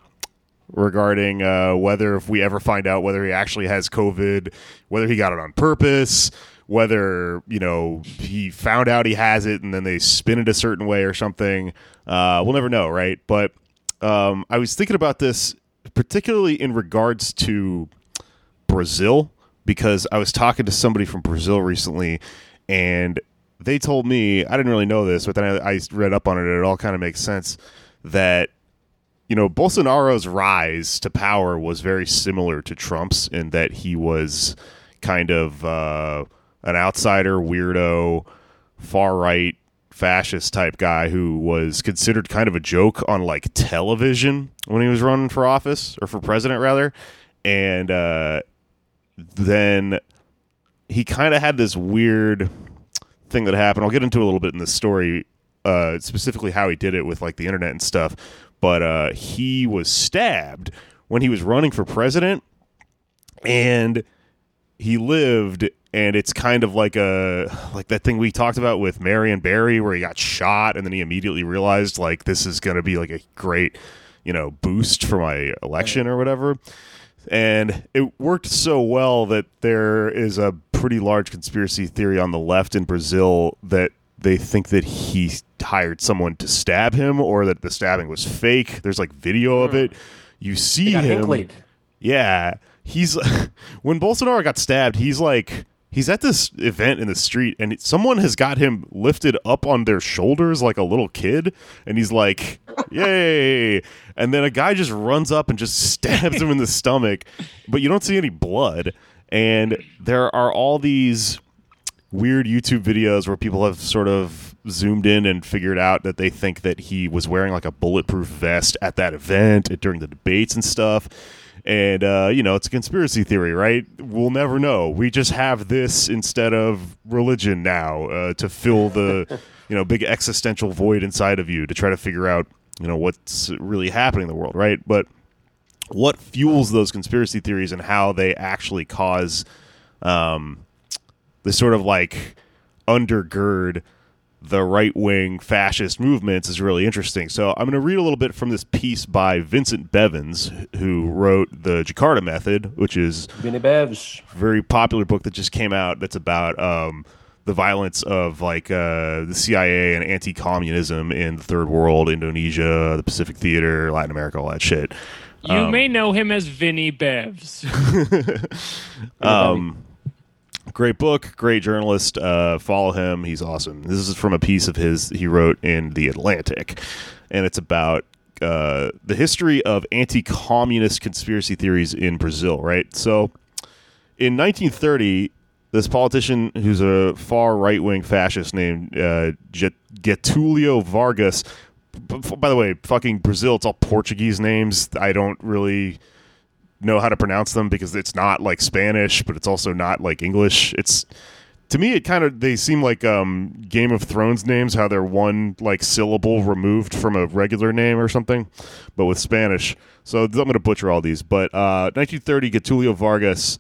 regarding uh, whether if we ever find out whether he actually has COVID, whether he got it on purpose, whether you know he found out he has it and then they spin it a certain way or something. Uh, we'll never know, right? But um, I was thinking about this particularly in regards to Brazil because I was talking to somebody from Brazil recently and they told me I didn't really know this, but then I, I read up on it and it all kind of makes sense that you know Bolsonaro's rise to power was very similar to Trump's in that he was kind of uh, an outsider, weirdo, far right fascist type guy who was considered kind of a joke on like television when he was running for office or for president rather. And uh, then he kind of had this weird thing that happened. I'll get into a little bit in this story uh, specifically how he did it with like the internet and stuff but uh, he was stabbed when he was running for president and he lived and it's kind of like a like that thing we talked about with Marion Barry where he got shot and then he immediately realized like this is going to be like a great you know boost for my election or whatever. And it worked so well that there is a pretty large conspiracy theory on the left in Brazil that they think that he hired someone to stab him or that the stabbing was fake there's like video of it hmm. you see him Hinckleyed. yeah, he's (laughs) when Bolsonaro got stabbed, he's like he's at this event in the street and it- someone has got him lifted up on their shoulders like a little kid and he's like, (laughs) "Yay!" And then a guy just runs up and just (laughs) stabs him in the stomach, but you don't see any blood. And there are all these weird YouTube videos where people have sort of zoomed in and figured out that they think that he was wearing like a bulletproof vest at that event during the debates and stuff. And uh, you know, it's a conspiracy theory, right? We'll never know. We just have this instead of religion now uh, to fill the (laughs) you know big existential void inside of you to try to figure out you know what's really happening in the world, right? But what fuels those conspiracy theories and how they actually cause um, the sort of like undergird the right wing fascist movements is really interesting. So I'm going to read a little bit from this piece by Vincent Bevins, who wrote the Jakarta Method, which is Vinny Bevs. a very popular book that just came out. That's about um, the violence of like uh, the CIA and anti-communism in the third world, Indonesia, the Pacific Theater, Latin America, all that shit. You may know him as Vinny Bevs. (laughs) Um, great book, great journalist. Uh, follow him; he's awesome. This is from a piece of his he wrote in the Atlantic, and it's about uh, the history of anti-communist conspiracy theories in Brazil. Right, so in 1930, this politician who's a far right-wing fascist named uh, Getulio Vargas. By the way, fucking Brazil, it's all Portuguese names. I don't really know how to pronounce them because it's not like Spanish, but it's also not like English. It's to me, it kind of they seem like um, Game of Thrones names, how they're one like syllable removed from a regular name or something, but with Spanish. So I'm going to butcher all these. But uh, 1930, Getulio Vargas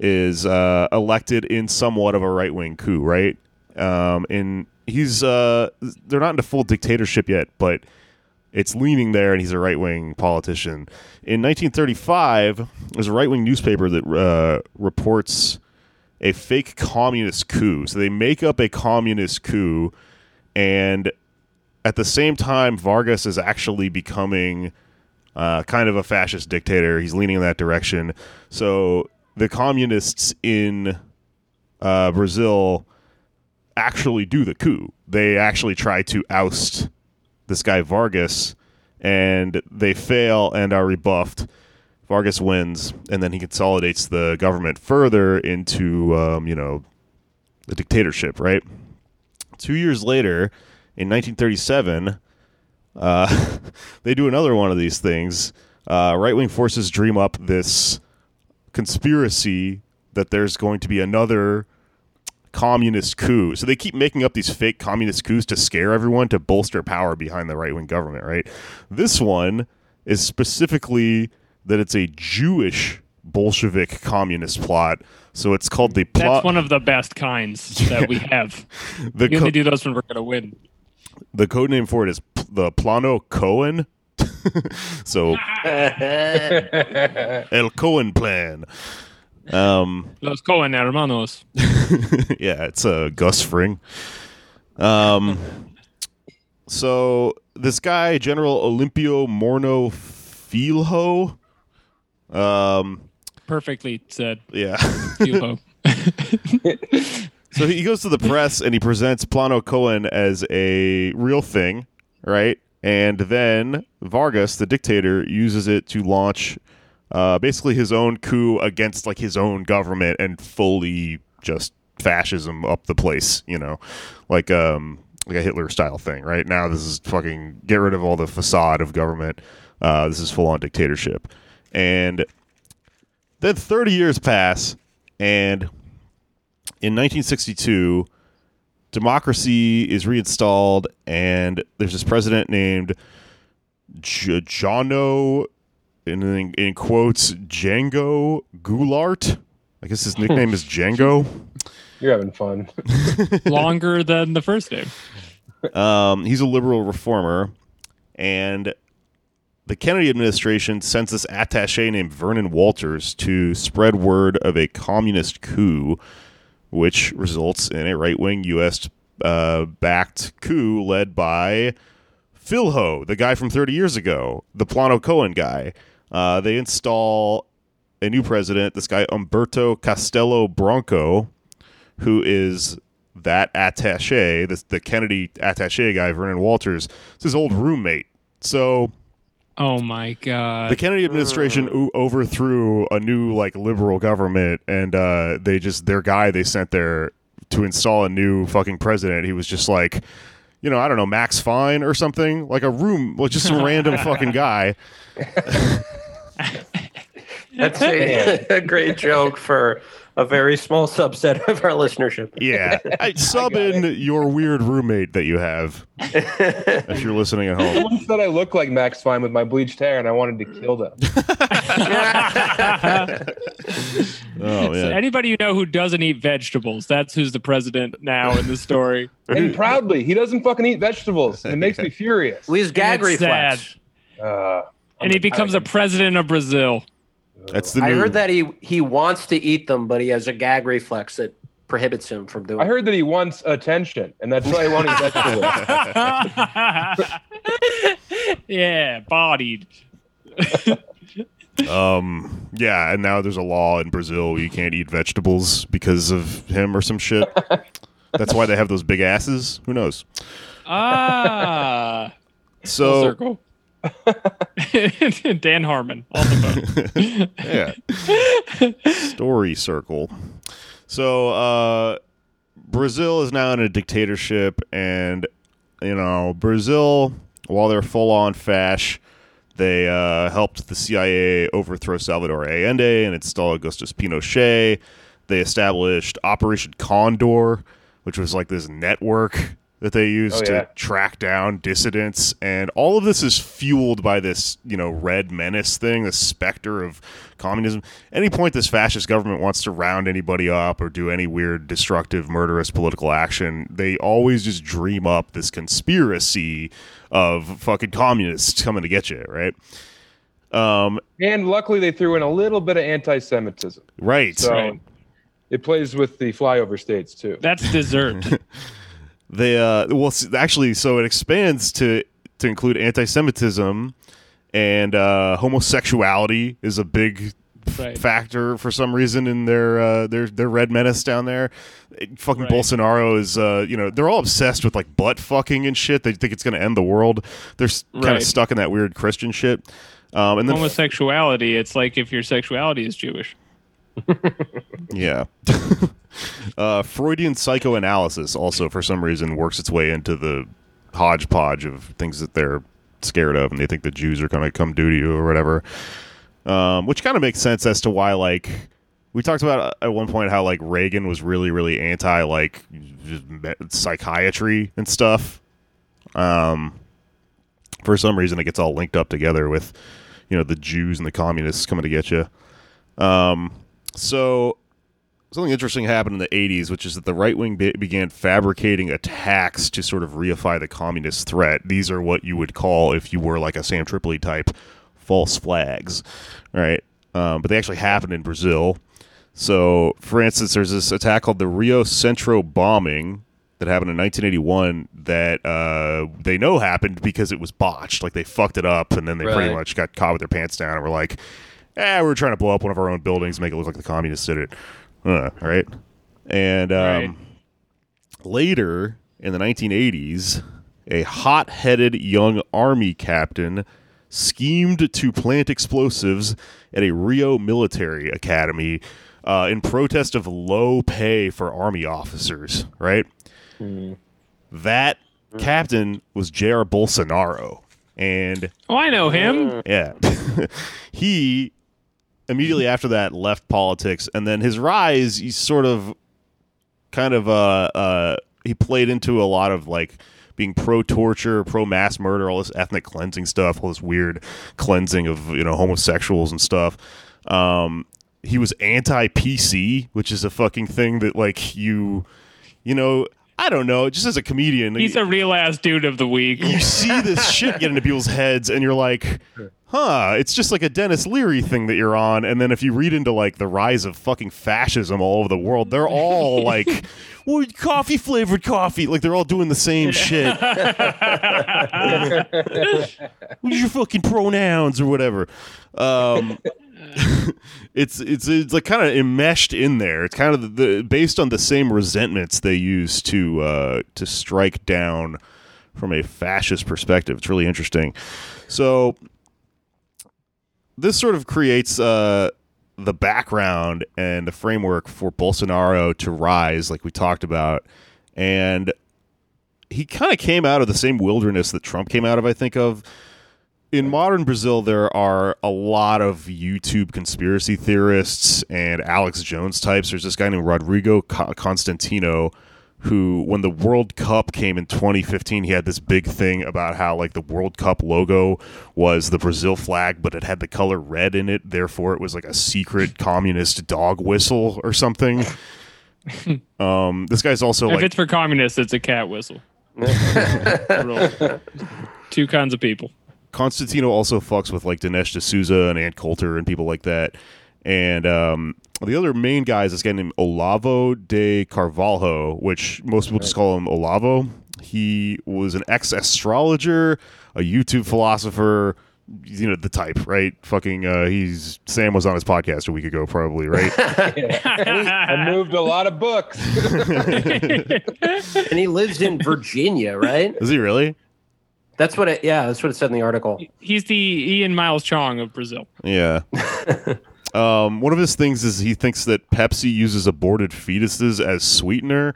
is uh, elected in somewhat of a right wing coup, right? Um, and he's uh, they're not into full dictatorship yet, but it's leaning there, and he's a right wing politician. In 1935, there's a right wing newspaper that uh, reports a fake communist coup. So they make up a communist coup, and at the same time, Vargas is actually becoming uh, kind of a fascist dictator. He's leaning in that direction. So the communists in uh, Brazil actually do the coup. They actually try to oust this guy Vargas, and they fail and are rebuffed. Vargas wins, and then he consolidates the government further into, um, you know, the dictatorship. Right. Two years later, in 1937, uh, (laughs) they do another one of these things. Uh, right wing forces dream up this conspiracy that there's going to be another communist coup. So they keep making up these fake communist coups to scare everyone to bolster power behind the right wing government, right? This one is specifically that it's a Jewish Bolshevik communist plot. So it's called the plot. That's one of the best kinds (laughs) that we have. (laughs) the, We co- only do those when we're going to win. the code name for it is p- the Plano Cohen. (laughs) so El Cohen plan. Um, Los Cohen hermanos. (laughs) yeah, it's a uh, Gus Fring. Um, so this guy, General Olimpio Mourão Filho. Um, Perfectly said. yeah. (laughs) (laughs) So he goes to the press and he presents Plano Cohen as a real thing, right? And then Vargas, the dictator, uses it to launch uh, basically his own coup against like his own government and fully just fascism up the place, you know, like um like a Hitler style thing. Right now, this is fucking get rid of all the facade of government. Uh, this is full on dictatorship, and then 30 years pass, and in 1962, democracy is reinstalled, and there's this president named Jono, in, in quotes, Django Goulart. I guess his nickname is Django. (laughs) You're having fun. (laughs) Longer than the first name. Um, he's a liberal reformer, and the Kennedy administration sends this attaché named Vernon Walters to spread word of a communist coup, which results in a right wing U.S. Uh, backed coup led by Filho, the guy from 30 years ago, the Plano Cohen guy. Uh, they install a new president, this guy Umberto Castello Bronco, who is that attaché, this, the Kennedy attaché guy, Vernon Walters, it's his old roommate. So Oh my god. the Kennedy administration o- overthrew a new like liberal government, and uh, they just their guy they sent there to install a new fucking president. He was just like, you know, I don't know, Max Fine or something, like a room, like just some random fucking guy. (laughs) (laughs) That's a, a great joke for a very small subset of our listenership. Yeah, (laughs) I, sub in your weird roommate that you have (laughs) if you're listening at home. Someone said I look like Max Fine with my bleached hair, and I wanted to kill them. Oh So yeah. anybody you know who doesn't eat vegetables, that's who's the president now in the story. and proudly, he doesn't fucking eat vegetables, and it makes me furious. Lee's gag it's reflex. Uh, And he becomes a president of Brazil. That's the I new. heard that he he wants to eat them, but he has a gag reflex that prohibits him from doing. I heard that he wants attention, and that's why he won't eat vegetables. yeah, bodied. (laughs) Um. Yeah, and now there's a law in Brazil where you can't eat vegetables because of him or some shit. (laughs) That's why they have those big asses. Who knows? Ah, full So circle. (laughs) Dan Harmon, all the vote. (laughs) yeah, story circle. So uh, Brazil is now in a dictatorship, and you know Brazil, while they're full on fash, they uh, helped the CIA overthrow Salvador Allende and install Augustus Pinochet. They established Operation Condor, which was like this network that they use Oh, to yeah. track down dissidents and all of this is fueled by this you know red menace thing the specter of communism any point this fascist government wants to round anybody up or do any weird destructive murderous political action they always just dream up this conspiracy of fucking communists coming to get you right um and luckily, they threw in a little bit of anti-Semitism, right so Right. it plays with the flyover states too. That's dessert. (laughs) they uh well actually so it expands to to include anti-semitism and uh homosexuality is a big f- Right. factor for some reason in their uh their their red menace down there It- fucking Right. bolsonaro is uh you know they're all obsessed with like butt fucking and shit they think it's gonna end the world they're kind of Right. stuck in that weird christian shit um and then Homosexuality, it's like if your sexuality is Jewish. (laughs) Yeah. (laughs) uh, Freudian psychoanalysis also, for some reason, works its way into the hodgepodge of things that they're scared of, and they think the Jews are going to come do to you or whatever. Um, which kind of makes sense as to why, like, we talked about at one point how like Reagan was really, really anti like psychiatry and stuff. Um, for some reason, it gets all linked up together with, you know, the Jews and the communists coming to get you. Um, so something interesting happened in the 80s, which is that the right wing be- began fabricating attacks to sort of reify the communist threat. These are what you would call, if you were like a Sam Tripoli type, false flags, right? Um, but they actually happened in Brazil. So, for instance, there's this attack called the Rio Centro bombing that happened in 1981 that uh, they know happened because it was botched. Like they fucked it up, and then they pretty much got caught with their pants down and were like, "Eh, we were trying to blow up one of our own buildings, make it look like the communists did it." Uh, right? And um, Right. later in the 1980s, a hot-headed young army captain schemed to plant explosives at a Rio military academy uh, in protest of low pay for army officers. Right? That captain was Jair Bolsonaro, and Oh, I know him. yeah. (laughs) he immediately after that left politics and then his rise he sort of kind of uh uh he played into a lot of like being pro torture, pro mass murder, all this ethnic cleansing stuff, all this weird cleansing of, you know, homosexuals and stuff. Um he was anti PC, which is a fucking thing that like you you know, I don't know, just as a comedian He's a real ass dude of the week. you see this shit get into people's heads and you're like huh it's just like a Denis Leary thing that you're on and then if you read into like the rise of fucking fascism all over the world they're all (laughs) like well, coffee flavored coffee like they're all doing the same shit (laughs) what's your fucking pronouns or whatever um (laughs) it's it's it's like kind of enmeshed in there. It's kind of the, the based on the same resentments they use to uh, to strike down from a fascist perspective. It's really interesting. So this sort of creates uh, the background and the framework for Bolsonaro to rise, like we talked about, and he kind of came out of the same wilderness that Trump came out of. I think of in modern Brazil, there are a lot of YouTube conspiracy theorists and Alex Jones types. There's this guy named Rodrigo Co- Constantino who, when the World Cup came in 2015, he had this big thing about how, like, the World Cup logo was the Brazil flag, but it had the color red in it. Therefore, it was like a secret communist dog whistle or something. (laughs) um, this guy's also if like it's for communists, it's a cat whistle. (laughs) Two kinds of people. Constantino also fucks with like Dinesh D'Souza and Ann Coulter and people like that. And um, the other main guy is this guy named Olavo de Carvalho, which most people just call him Olavo. He was an ex astrologer, a YouTube philosopher, you know, the type, right? Fucking, uh, he's Sam was on his podcast a week ago, probably, right? (laughs) I moved a lot of books. (laughs) and he lives in Virginia, right? is he really? That's what it. Yeah, that's what it said in the article. He's the Ian Miles Cheong of Brazil. Yeah. (laughs) um, one of his things is he thinks that Pepsi uses aborted fetuses as sweetener.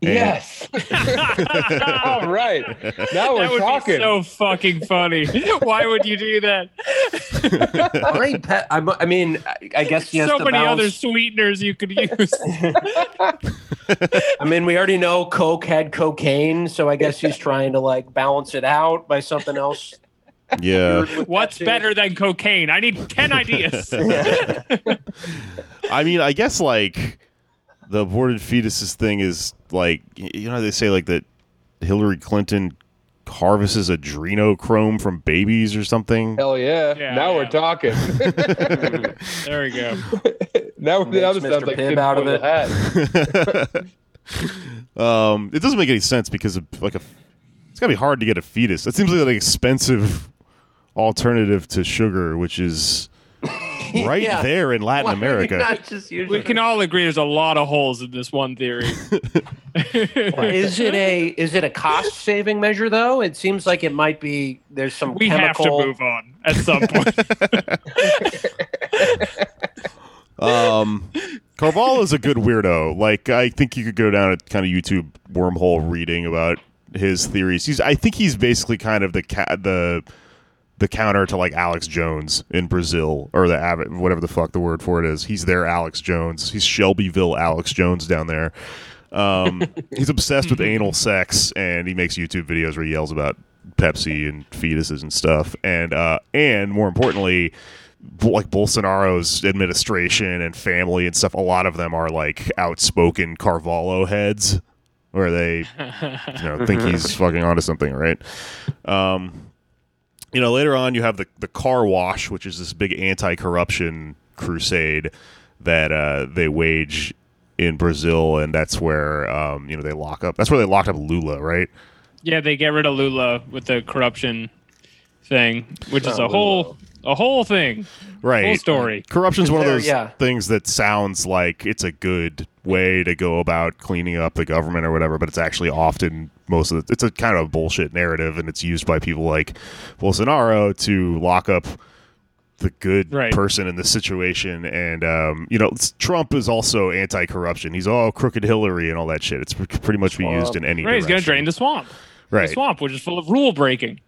And- yes. (laughs) All right. Now we're that would talking. be so fucking funny. (laughs) Why would you do that? (laughs) I, pe- I'm- I mean, I- I guess he has so to many other sweeteners you could use. I mean, we already know Coke had cocaine, so I guess he's trying to like balance it out by something else. Yeah. What's better than cocaine? I need 10 ideas. (laughs) (laughs) I mean, I guess like the aborted fetuses thing is like you know they say like that Hillary Clinton harvests adrenochrome from babies or something. Hell yeah. Yeah, now yeah. we're talking. (laughs) there we go. now we're the other Mr. sounds like Pibb tip out of the it. hat. um, it doesn't make any sense because of like a it's gotta be hard to get a fetus. It seems like an expensive alternative to sugar, which is (laughs) right Yeah. there in Latin Why America. not just use We it? can all agree there's a lot of holes in this one theory. (laughs) Is it a is it a cost saving measure though? It seems like it might be. There's some we have chemical. to move on at some point. (laughs) Um, Carvalho is a good weirdo. Like, I think you could go down a kind of YouTube wormhole reading about his theories. He's, I think he's basically kind of the ca- the the counter to like Alex Jones in Brazil or the whatever the fuck the word for it is. He's their Alex Jones. He's Shelbyville Alex Jones down there. Um, (laughs) he's obsessed with anal sex, and he makes YouTube videos where he yells about Pepsi and fetuses and stuff. And uh, and more importantly, like Bolsonaro's administration and family and stuff. A lot of them are like outspoken Carvalho heads, where they you know think (laughs) he's fucking onto something, right? Um, you know, later on you have the the car wash, which is this big anti-corruption crusade that uh, they wage in Brazil, and that's where um, you know they lock up. That's where they locked up Lula, right? Yeah, they get rid of Lula with the corruption thing, which is Not a whole a whole thing, Right. whole story. Corruption's one of those yeah. things that sounds like it's a good way to go about cleaning up the government or whatever, but it's actually often most of the, it's a kind of bullshit narrative, and it's used by people like Bolsonaro to lock up the good Right. person in the situation. And um, you know, Trump is also anti-corruption. He's all crooked Hillary and all that shit. It's pr- pretty much be used in any. Right, he's gonna drain the swamp. Right. The swamp, which is full of rule breaking.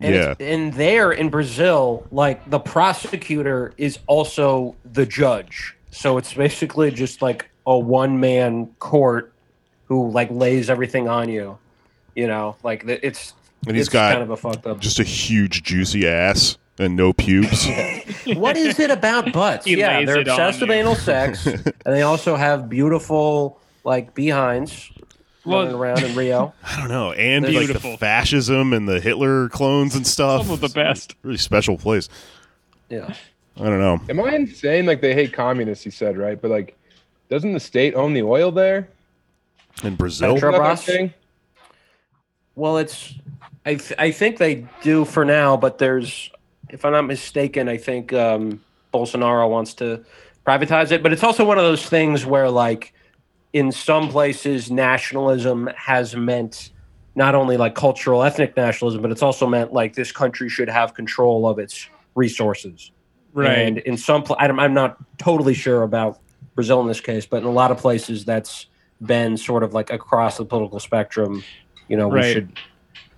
And Yeah. and there in Brazil, like the prosecutor is also the judge. So it's basically just like a one man court who like lays everything on you. You know, like it's And he's it's got kind of a fucked up. Just a huge juicy ass and no pubes. (laughs) (laughs) what is it about butts? He yeah, they're obsessed with anal sex, (laughs) and they also have beautiful like behinds running around in Rio. I don't know. And like Beautiful. the fascism and the Hitler clones and stuff. some of the best. really special place. Yeah, I don't know. Am I insane? Like they hate communists, he said, right? But like, doesn't the state own the oil there? In Brazil, Petro- Isn't that Petrobras? that thing? Well, it's I th- I think they do for now, but there's if I'm not mistaken, I think um, Bolsonaro wants to privatize it. But it's also one of those things where like in some places nationalism has meant not only like cultural ethnic nationalism, but it's also meant like this country should have control of its resources. Right. And in some, pla- I'm, I'm not totally sure about Brazil in this case, but in a lot of places, that's been sort of like across the political spectrum. You know, we should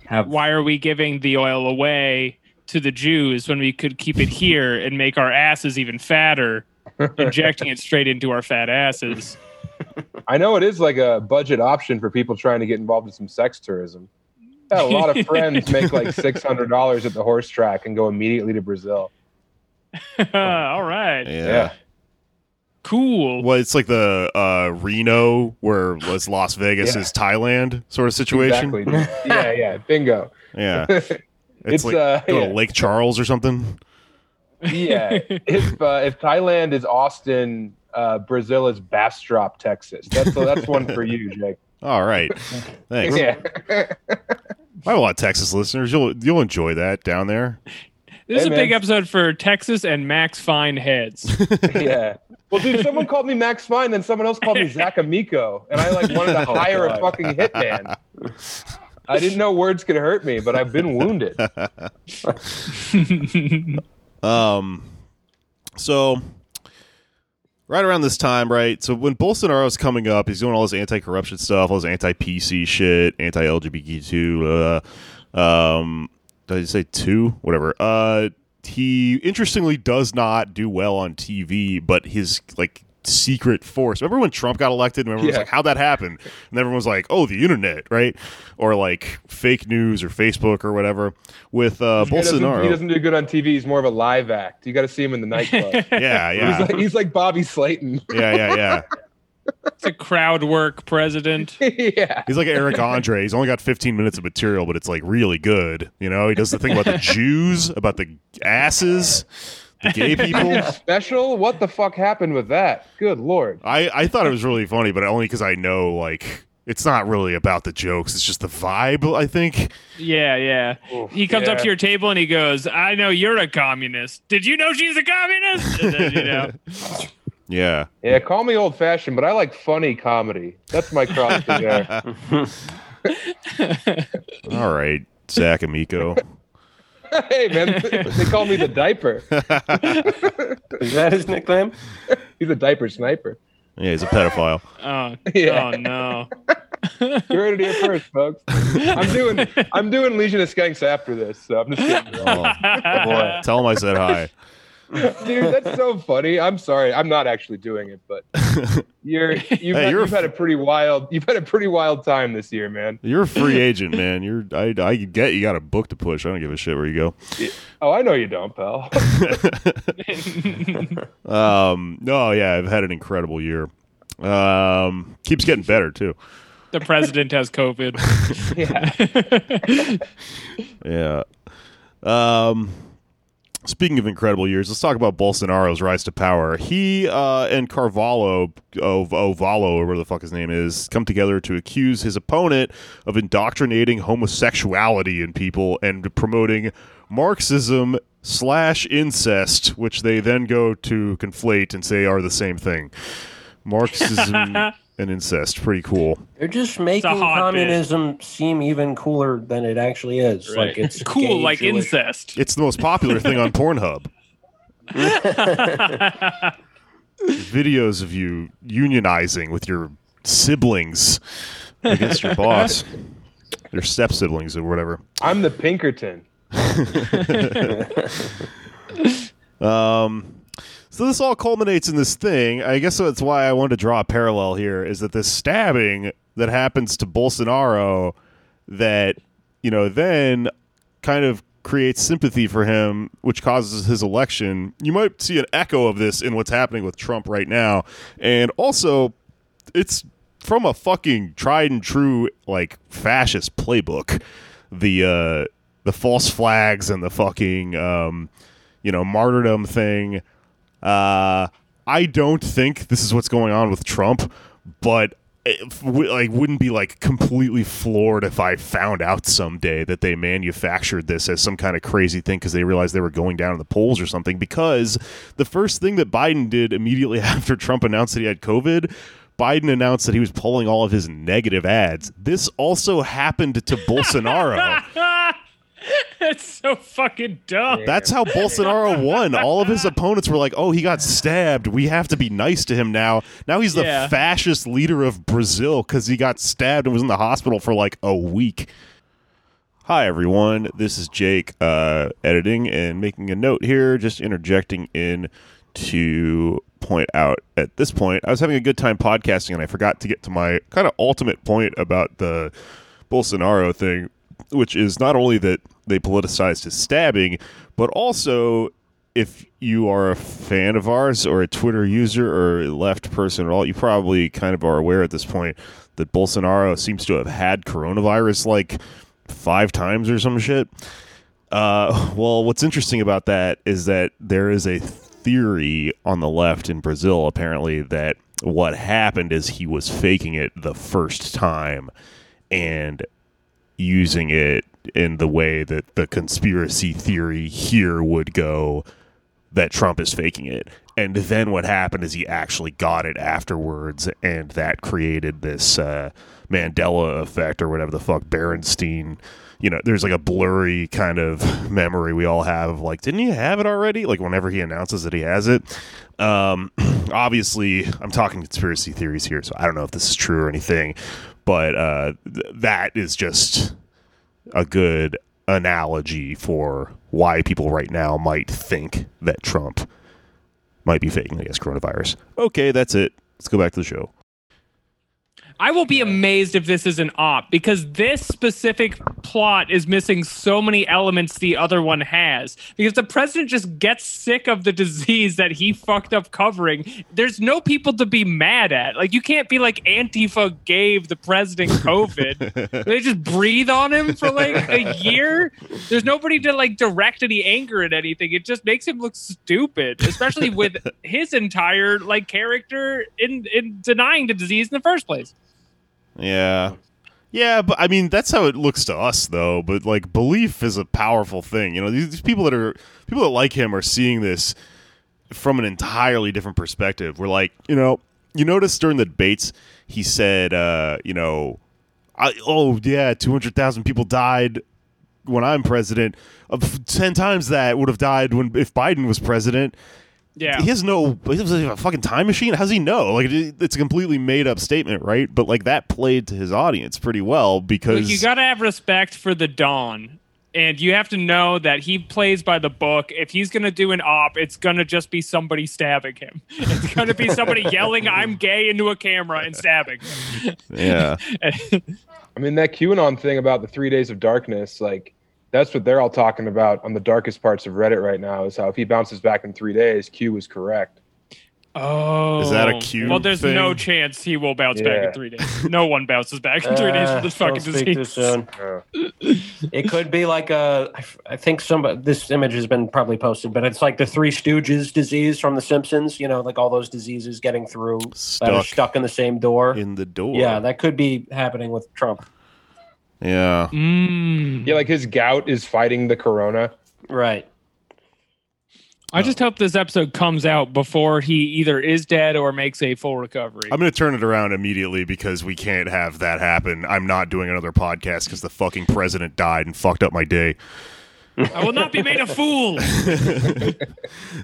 have. Why are we giving the oil away to the Jews when we could keep it here and make our asses even fatter, (laughs) injecting it straight into our fat asses? I know it is like a budget option for people trying to get involved in some sex tourism. Yeah, a lot of (laughs) friends make like six hundred dollars at the horse track and go immediately to Brazil. (laughs) All right. yeah. Yeah. Cool. Well, it's like the uh, Reno, where was Las Vegas Yeah. is Thailand sort of situation. Exactly. yeah, yeah. (laughs) Bingo. Yeah, (laughs) it's, It's, like uh, go to yeah. Lake Charles or something. yeah. (laughs) If uh, if Thailand is Austin, uh, Brazil is Bastrop, Texas. That's that's one for you, Jake. All right, thanks. Yeah. I have a lot of Texas listeners. You'll you'll enjoy that down there. This is Hey, a big episode for Texas and Max Fine heads. yeah. Well, dude, someone called me Max Fine, then someone else called me Zach Amico, and I like wanted to (laughs) hire a fucking hitman. I didn't know words could hurt me, but I've been wounded. (laughs) Um, so right around this time, right? So when Bolsonaro's coming up, he's doing all this anti-corruption stuff, all this anti-PC shit, anti-LGBTQ. Uh, um, did I say two? Whatever. Uh, he interestingly does not do well on TV, but his like secret force. Remember when Trump got elected? And everyone was like, "How'd that happen?" And everyone was like, "Oh, the internet, right?" Or like fake news or Facebook or whatever. With uh, He doesn't, Bolsonaro, he doesn't do good on TV. He's more of a live act. You got to see him in the nightclub. (laughs) yeah, yeah, (laughs) He's like he's like Bobby Slayton. yeah, yeah, yeah. (laughs) It's a crowd work president. (laughs) yeah. He's like Eric Andre. He's only got 15 minutes of material, but it's like really good. You know, he does the thing about the Jews, about the asses, the gay (laughs) people. Special? What the fuck happened with that? Good lord. I, I thought it was really funny, but only because I know like it's not really about the jokes. It's just the vibe. I think. Yeah, yeah. He comes up to your table and he goes, "I know you're a communist. Did you know she's a communist?" And then, you know, (laughs) Yeah. Yeah, call me old fashioned, but I like funny comedy. That's my cross to bear. (laughs) (laughs) All right, Zach Amico. (laughs) hey man, they call me the diaper. Is that his nickname? He's a diaper sniper. Yeah, he's a pedophile. oh, oh Yeah. oh no. You heard it here first, folks. I'm doing I'm doing Legion of Skanks after this, so I'm just kidding. Oh, boy. tell him I said hi. (laughs) Dude, that's so funny. I'm sorry. I'm not actually doing it, but (laughs) you're you've, Hey, had, you're a you've had a pretty wild you've had a pretty wild time this year, man. You're a free (laughs) agent, man. You're I I get you got a book to push. I don't give a shit where you go. Oh, I know you don't, pal. Um, no, yeah, I've had an incredible year. Um, keeps getting better too. the president has COVID. yeah. Yeah. Um, speaking of incredible years, let's talk about Bolsonaro's rise to power. He uh, and Carvalho, Ov- Ovalo, or whatever the fuck his name is, come together to accuse his opponent of indoctrinating homosexuality in people and promoting Marxism slash incest, which they then go to conflate and say are the same thing. (laughs) Marxism and incest, pretty cool. They're just making hot bit. communism seem even cooler than it actually is. Right. Like it's (laughs) cool, gay, like Jewish- incest. It's the most popular thing on (laughs) Pornhub. Videos of you unionizing with your siblings against your boss, (laughs) your step siblings or whatever. I'm the Pinkerton. Um, so this all culminates in this thing. I guess that's why I wanted to draw a parallel here. Is that this stabbing that happens to Bolsonaro that you know then kind of creates sympathy for him, which causes his election. You might see an echo of this in what's happening with Trump right now, and also it's from a fucking tried and true like fascist playbook. The uh the false flags and the fucking um you know martyrdom thing. Uh I don't think this is what's going on with Trump, but like wouldn't be like completely floored if I found out someday that they manufactured this as some kind of crazy thing because they realized they were going down in the polls or something. Because the first thing that Biden did immediately (laughs) after Trump announced that he had COVID, Biden announced that he was pulling all of his negative ads. This also happened to (laughs) Bolsonaro. (laughs) That's so fucking dumb. That's how Bolsonaro (laughs) won. All of his opponents were like, "Oh, he got stabbed. We have to be nice to him now." Now he's the Yeah. fascist leader of Brazil because he got stabbed and was in the hospital for like a week. Hi everyone, this is Jake uh, editing and making a note here, just interjecting in to point out at this point I was having a good time podcasting and I forgot to get to my kind of ultimate point about the Bolsonaro thing, which is not only that they politicized his stabbing, but also if you are a fan of ours or a Twitter user or a left person at all, you probably kind of are aware at this point that Bolsonaro seems to have had coronavirus like five times or some shit. Uh, well, what's interesting about that is that there is a theory on the left in Brazil, apparently, that what happened is he was faking it the first time and using it in the way that the conspiracy theory here would go that Trump is faking it. And then what happened is he actually got it afterwards, and that created this uh, Mandela effect or whatever the fuck Berenstein. You know, there's like a blurry kind of (laughs) memory we all have of like, didn't he have it already? Like whenever he announces that he has it. Um, (clears throat) obviously, I'm talking conspiracy theories here, so I don't know if this is true or anything, but uh, th- that is just a good analogy for why people right now might think that Trump might be faking, I guess, coronavirus. Okay, that's it. Let's go back to the show. I will be amazed if this is an op because this specific plot is missing so many elements the other one has. Because the president just gets sick of the disease that he fucked up covering. There's no people to be mad at. Like you can't be like Antifa gave the president (laughs) COVID. they just breathe on him for like a year. There's nobody to like direct any anger at anything. It just makes him look stupid, especially with (laughs) his entire like character in in denying the disease in the first place. Yeah. Yeah, but I mean that's how it looks to us though, but like belief is a powerful thing. You know, these, these people that are people that like him are seeing this from an entirely different perspective. We're like, you know, you notice during the debates he said uh, you know, I, oh yeah, 200,000 people died when I'm president. Of 10 times that would have died when if Biden was president. Yeah. He has no he has a fucking time machine. How does he know? Like it, it's a completely made up statement, right? But like that played to his audience pretty well because Like you gotta have respect for the Dawn. and you have to know that he plays by the book. If he's gonna do an op, it's gonna just be somebody stabbing him. (laughs) It's gonna be somebody yelling "I'm gay" into a camera and stabbing. him. Yeah. (laughs) I mean, that QAnon thing about the three days of darkness, like that's what they're all talking about on the darkest parts of Reddit right now. Is how if he bounces back in three days, Q was correct. Oh, Is that a Q Well, there's thing? no chance he will bounce back in three days. No one bounces back in three days from this (laughs) don't fucking speak too disease. soon. (laughs) It could be like a. I f- I think some. This image has been probably posted, but it's like the Three Stooges disease from The Simpsons. You know, like all those diseases getting through that are Stuck stuck in the same door. in the door. yeah, that could be happening with Trump. Yeah. Mm. yeah, like his gout is fighting the corona. Right. I just hope this episode comes out before he either is dead or makes a full recovery. I'm going to turn it around immediately because we can't have that happen. I'm not doing another podcast because the fucking president died and fucked up my day. I will not be made a fool. (laughs)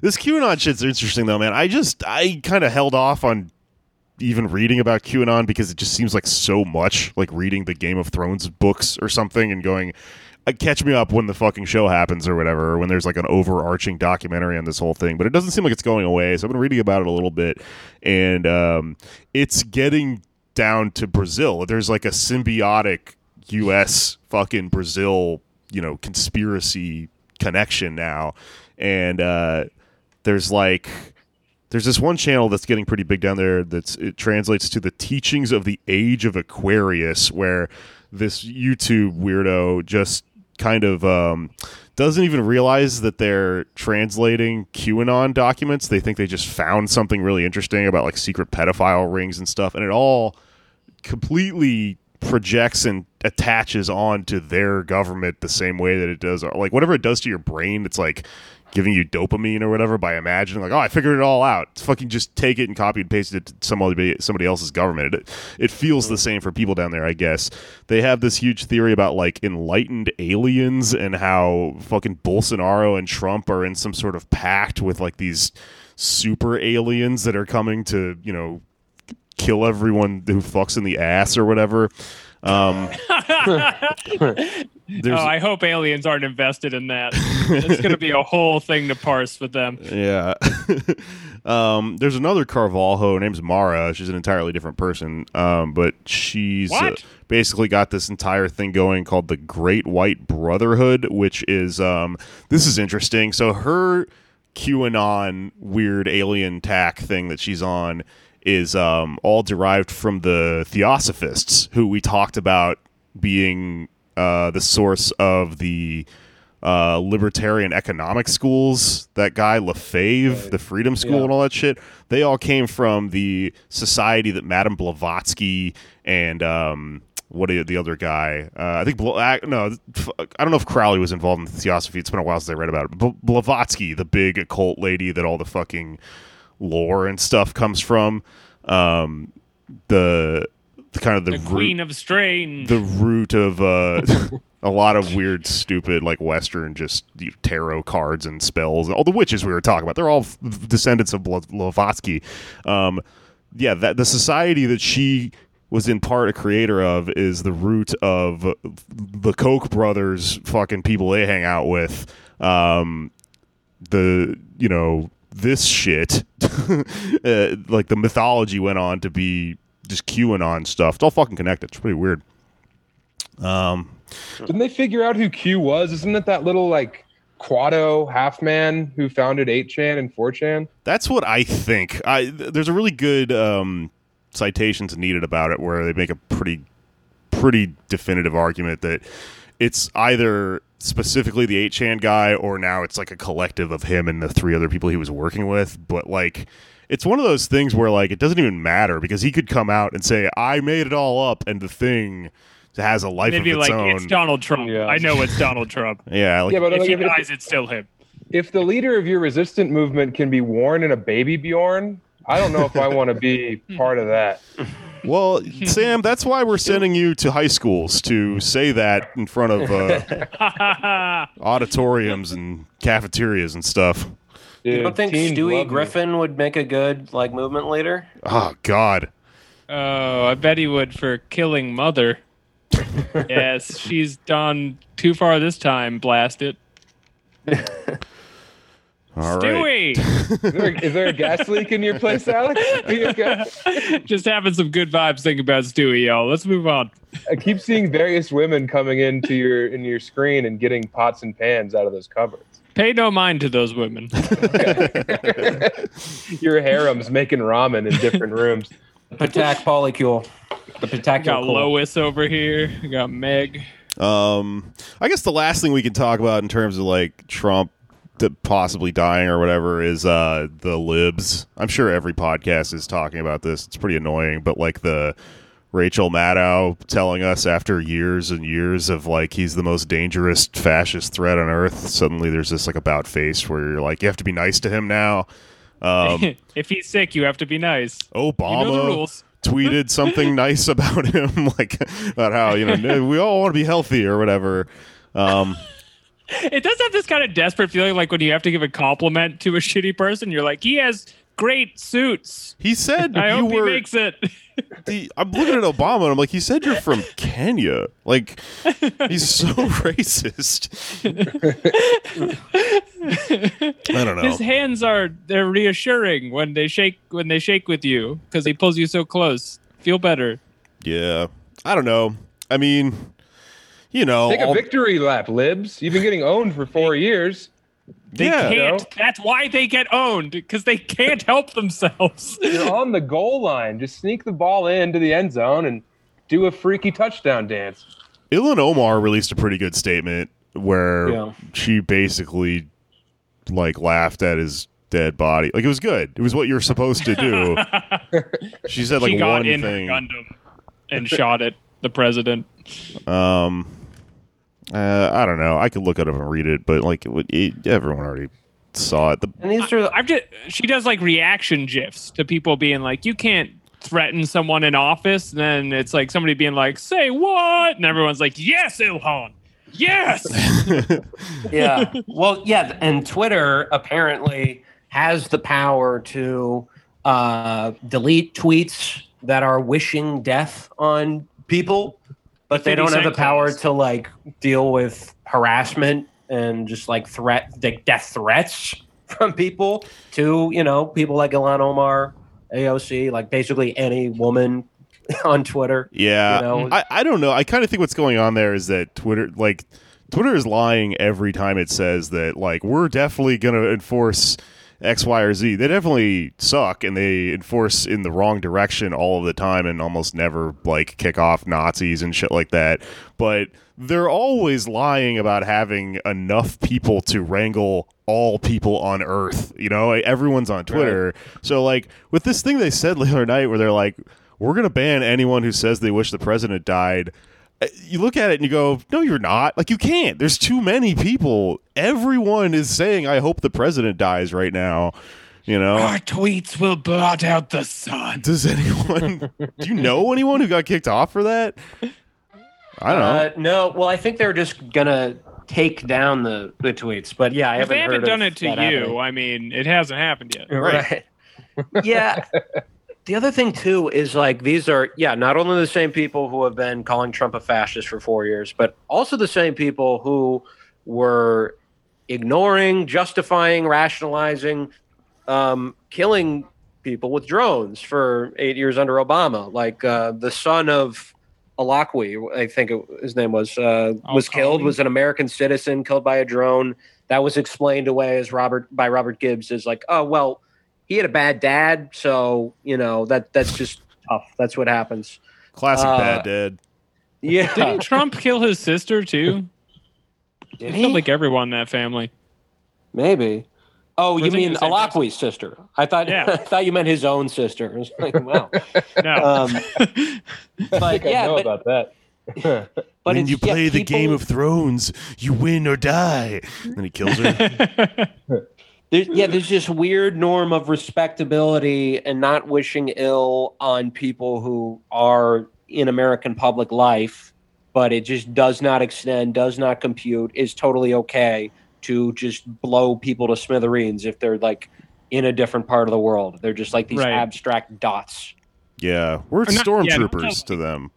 This QAnon shit's interesting though, man. I just I kind of held off on even reading about QAnon because it just seems like so much like reading the Game of Thrones books or something and going uh, catch me up when the fucking show happens or whatever or when there's like an overarching documentary on this whole thing. But it doesn't seem like it's going away so i've been reading about it a little bit. And um, it's getting down to brazil. There's like a symbiotic us fucking brazil you know conspiracy connection now. And uh, there's like there's this one channel that's getting pretty big down there that's it translates to the teachings of the age of aquarius where this youtube weirdo just kind of um, doesn't even realize that they're translating qanon documents. They think they just found something really interesting about like secret pedophile rings and stuff and it all completely projects and attaches on to their government the same way that it does like whatever it does to your brain it's like giving you dopamine or whatever by imagining like oh I figured it all out. It's fucking just take it and copy and paste it to somebody somebody else's government. It, it feels the same for people down there I guess. They have this huge theory about like enlightened aliens and how fucking Bolsonaro and Trump are in some sort of pact with like these super aliens that are coming to you know kill everyone who fucks in the ass or whatever. Um, (laughs) oh, I hope aliens aren't invested in that. It's going to be a whole thing to parse with them. yeah. (laughs) um, there's another Carvalho. Her name's Mara. She's an entirely different person. Um, but she's uh, basically got this entire thing going called the Great White Brotherhood, which is um, this is interesting. So her QAnon weird alien tack thing that she's on is um, all derived from the Theosophists, who we talked about being uh, the source of the uh, libertarian economic schools. That guy LeFevre, the Freedom School, Yeah. and all that shit. They all came from the society that Madame Blavatsky and um, what the other guy? Uh, I think no, I don't know if Crowley was involved in the Theosophy. It's been a while since I read about it. But Blavatsky, the big occult lady that all the fucking lore and stuff comes from. Um, the, the kind of the, The root- Queen of Strange. the root of uh, (laughs) a lot of weird, stupid, like Western, just you know, tarot cards and spells. All the witches we were talking about, they're all f- descendants of Bl- Blavatsky. Um, yeah, that the society that she was in part a creator of is the root of the Koch brothers, fucking people they hang out with. Um, the you know this shit, (laughs) uh, like the mythology went on to be just QAnon stuff. It's all fucking connected. It's pretty weird. Um, Didn't they figure out who Q was? Isn't it that little like Quado half man who founded 8chan and 4chan? that's what I think. I th- there's a really good um, citations needed about it where they make a pretty pretty definitive argument that it's either specifically the 8chan guy or now it's like a collective of him and the three other people he was working with but like it's one of those things where like it doesn't even matter because he could come out and say I made it all up and the thing has a life They'd of be its like, own. it's Donald Trump. Yeah. I know it's Donald Trump. (laughs) yeah, like Yeah, but if like, he if, if, dies, it's still him. if the leader of your resistant movement can be worn in a baby Bjorn, I don't know if I want to be (laughs) part of that. Well, (laughs) Sam, that's why we're sending you to high schools to say that in front of uh, (laughs) auditoriums and cafeterias and stuff. Dude, You don't think teens love Stewie me. Griffin would make a good like movement leader? Oh God, oh, I bet he would for killing Mother. (laughs) yes, she's done too far this time. Blast it. All right. Stewie, Is there, is there a gas leak in your place, Alex? Are you okay? just having some good vibes thinking about Stewie, y'all. Let's move on. I keep seeing various women coming into your in your screen and getting pots and pans out of those cupboards. Pay no mind to those women. (laughs) Your harem's making ramen in different rooms. Patak polycule. The Patak got Lois over here. We got Meg. Um, I guess the last thing we can talk about in terms of like Trump d- possibly dying or whatever is uh the libs. I'm sure every podcast is talking about this. It's pretty annoying, but like the Rachel Maddow telling us after years and years of like he's the most dangerous fascist threat on earth. Suddenly there's this like about face where you're like you have to be nice to him now. Um, (laughs) if he's sick, you have to be nice. Obama You know (laughs) tweeted something nice about him, (laughs) like about how you know we all want to be healthy or whatever. Um, It does have this kind of desperate feeling, like when you have to give a compliment to a shitty person. You're like, he has great suits. he said I you hope were. he makes it. the, I'm looking at Obama and I'm like, he said you're from Kenya. Like, he's so (laughs) racist. I don't know. His hands are they're reassuring when they shake when they shake with you because he pulls you so close. Feel better. Yeah, I don't know. I mean, you know, Take a all- victory lap, libs. You've been getting owned for four years. They Yeah. can't. That's why they get owned because they can't help themselves. (laughs) You're on the goal line. Just sneak the ball into the end zone and do a freaky touchdown dance. Ilhan Omar released a pretty good statement where Yeah. she basically like laughed at his dead body. Like it was good. It was what you're supposed to do. (laughs) she said like she got one in thing. her Gundam and shot at the president. Um, uh, I don't know. I could look it up and read it, but like it, would- it, everyone already saw it. The, And these are I've just she does like reaction gifs to people being like, you can't threaten someone in office. And then it's like somebody being like, say what? And everyone's like, yes, Ilhan. Yes. (laughs) yeah. (laughs) Well, yeah, and Twitter apparently has the power to uh, delete tweets that are wishing death on people, but they don't have the power to like deal with harassment and just like threat, like death threats (laughs) from people to you know people like Ilhan Omar, AOC, like basically any woman (laughs) on Twitter. yeah, You know? I, I don't know. I kind of think what's going on there is that Twitter, like, Twitter is lying every time it says that, like, we're definitely going to enforce X, Y, or Z. They definitely suck and they enforce in the wrong direction all of the time and almost never, like, kick off Nazis and shit like that. But they're always lying about having enough people to wrangle all people on Earth. You know, everyone's on Twitter. So, like, with this thing they said the other night where they're like, we're going to ban anyone who says they wish the president died. Uh, You look at it and you go, no, you're not. Like, you can't. There's too many people. Everyone is saying, I hope the president dies right now. You know? Our tweets will blot out the sun. Does anyone, (laughs) do you know anyone who got kicked off for that? I don't know. Uh, no, well, I think they're just gonna take down the, the tweets, but yeah, I If haven't, they haven't heard done of it to you, happening. I mean, it hasn't happened yet. right? (laughs) yeah. The other thing too is like these are yeah not only the same people who have been calling Trump a fascist for four years, but also the same people who were ignoring, justifying, rationalizing, um, killing people with drones for eight years under Obama. Like uh, the son of al-Awlaki, I think it, his name was, uh, was killed. Was an American citizen killed by a drone. That was explained away as Robert by Robert Gibbs as like, oh well, he had a bad dad, so you know that that's just tough. That's what happens. Classic uh, bad dad. Yeah, (laughs) Didn't Trump kill his sister too? Did Killed he? like everyone in that family. Maybe. Oh, Or you mean the al-Awlaki's sister? I thought Yeah. (laughs) I thought you meant his own sister. I was like, wow. (laughs) No. Um, I but think I yeah, know but, about that. but when it's, you yeah, play the people- Game of Thrones, you win or die. And he kills her. There's, yeah, there's this weird norm of respectability and not wishing ill on people who are in American public life, but it just does not extend, does not compute, is totally okay to just blow people to smithereens if they're like in a different part of the world. They're just like these Right. abstract dots. yeah, we're Or not- yeah, stormtroopers to them.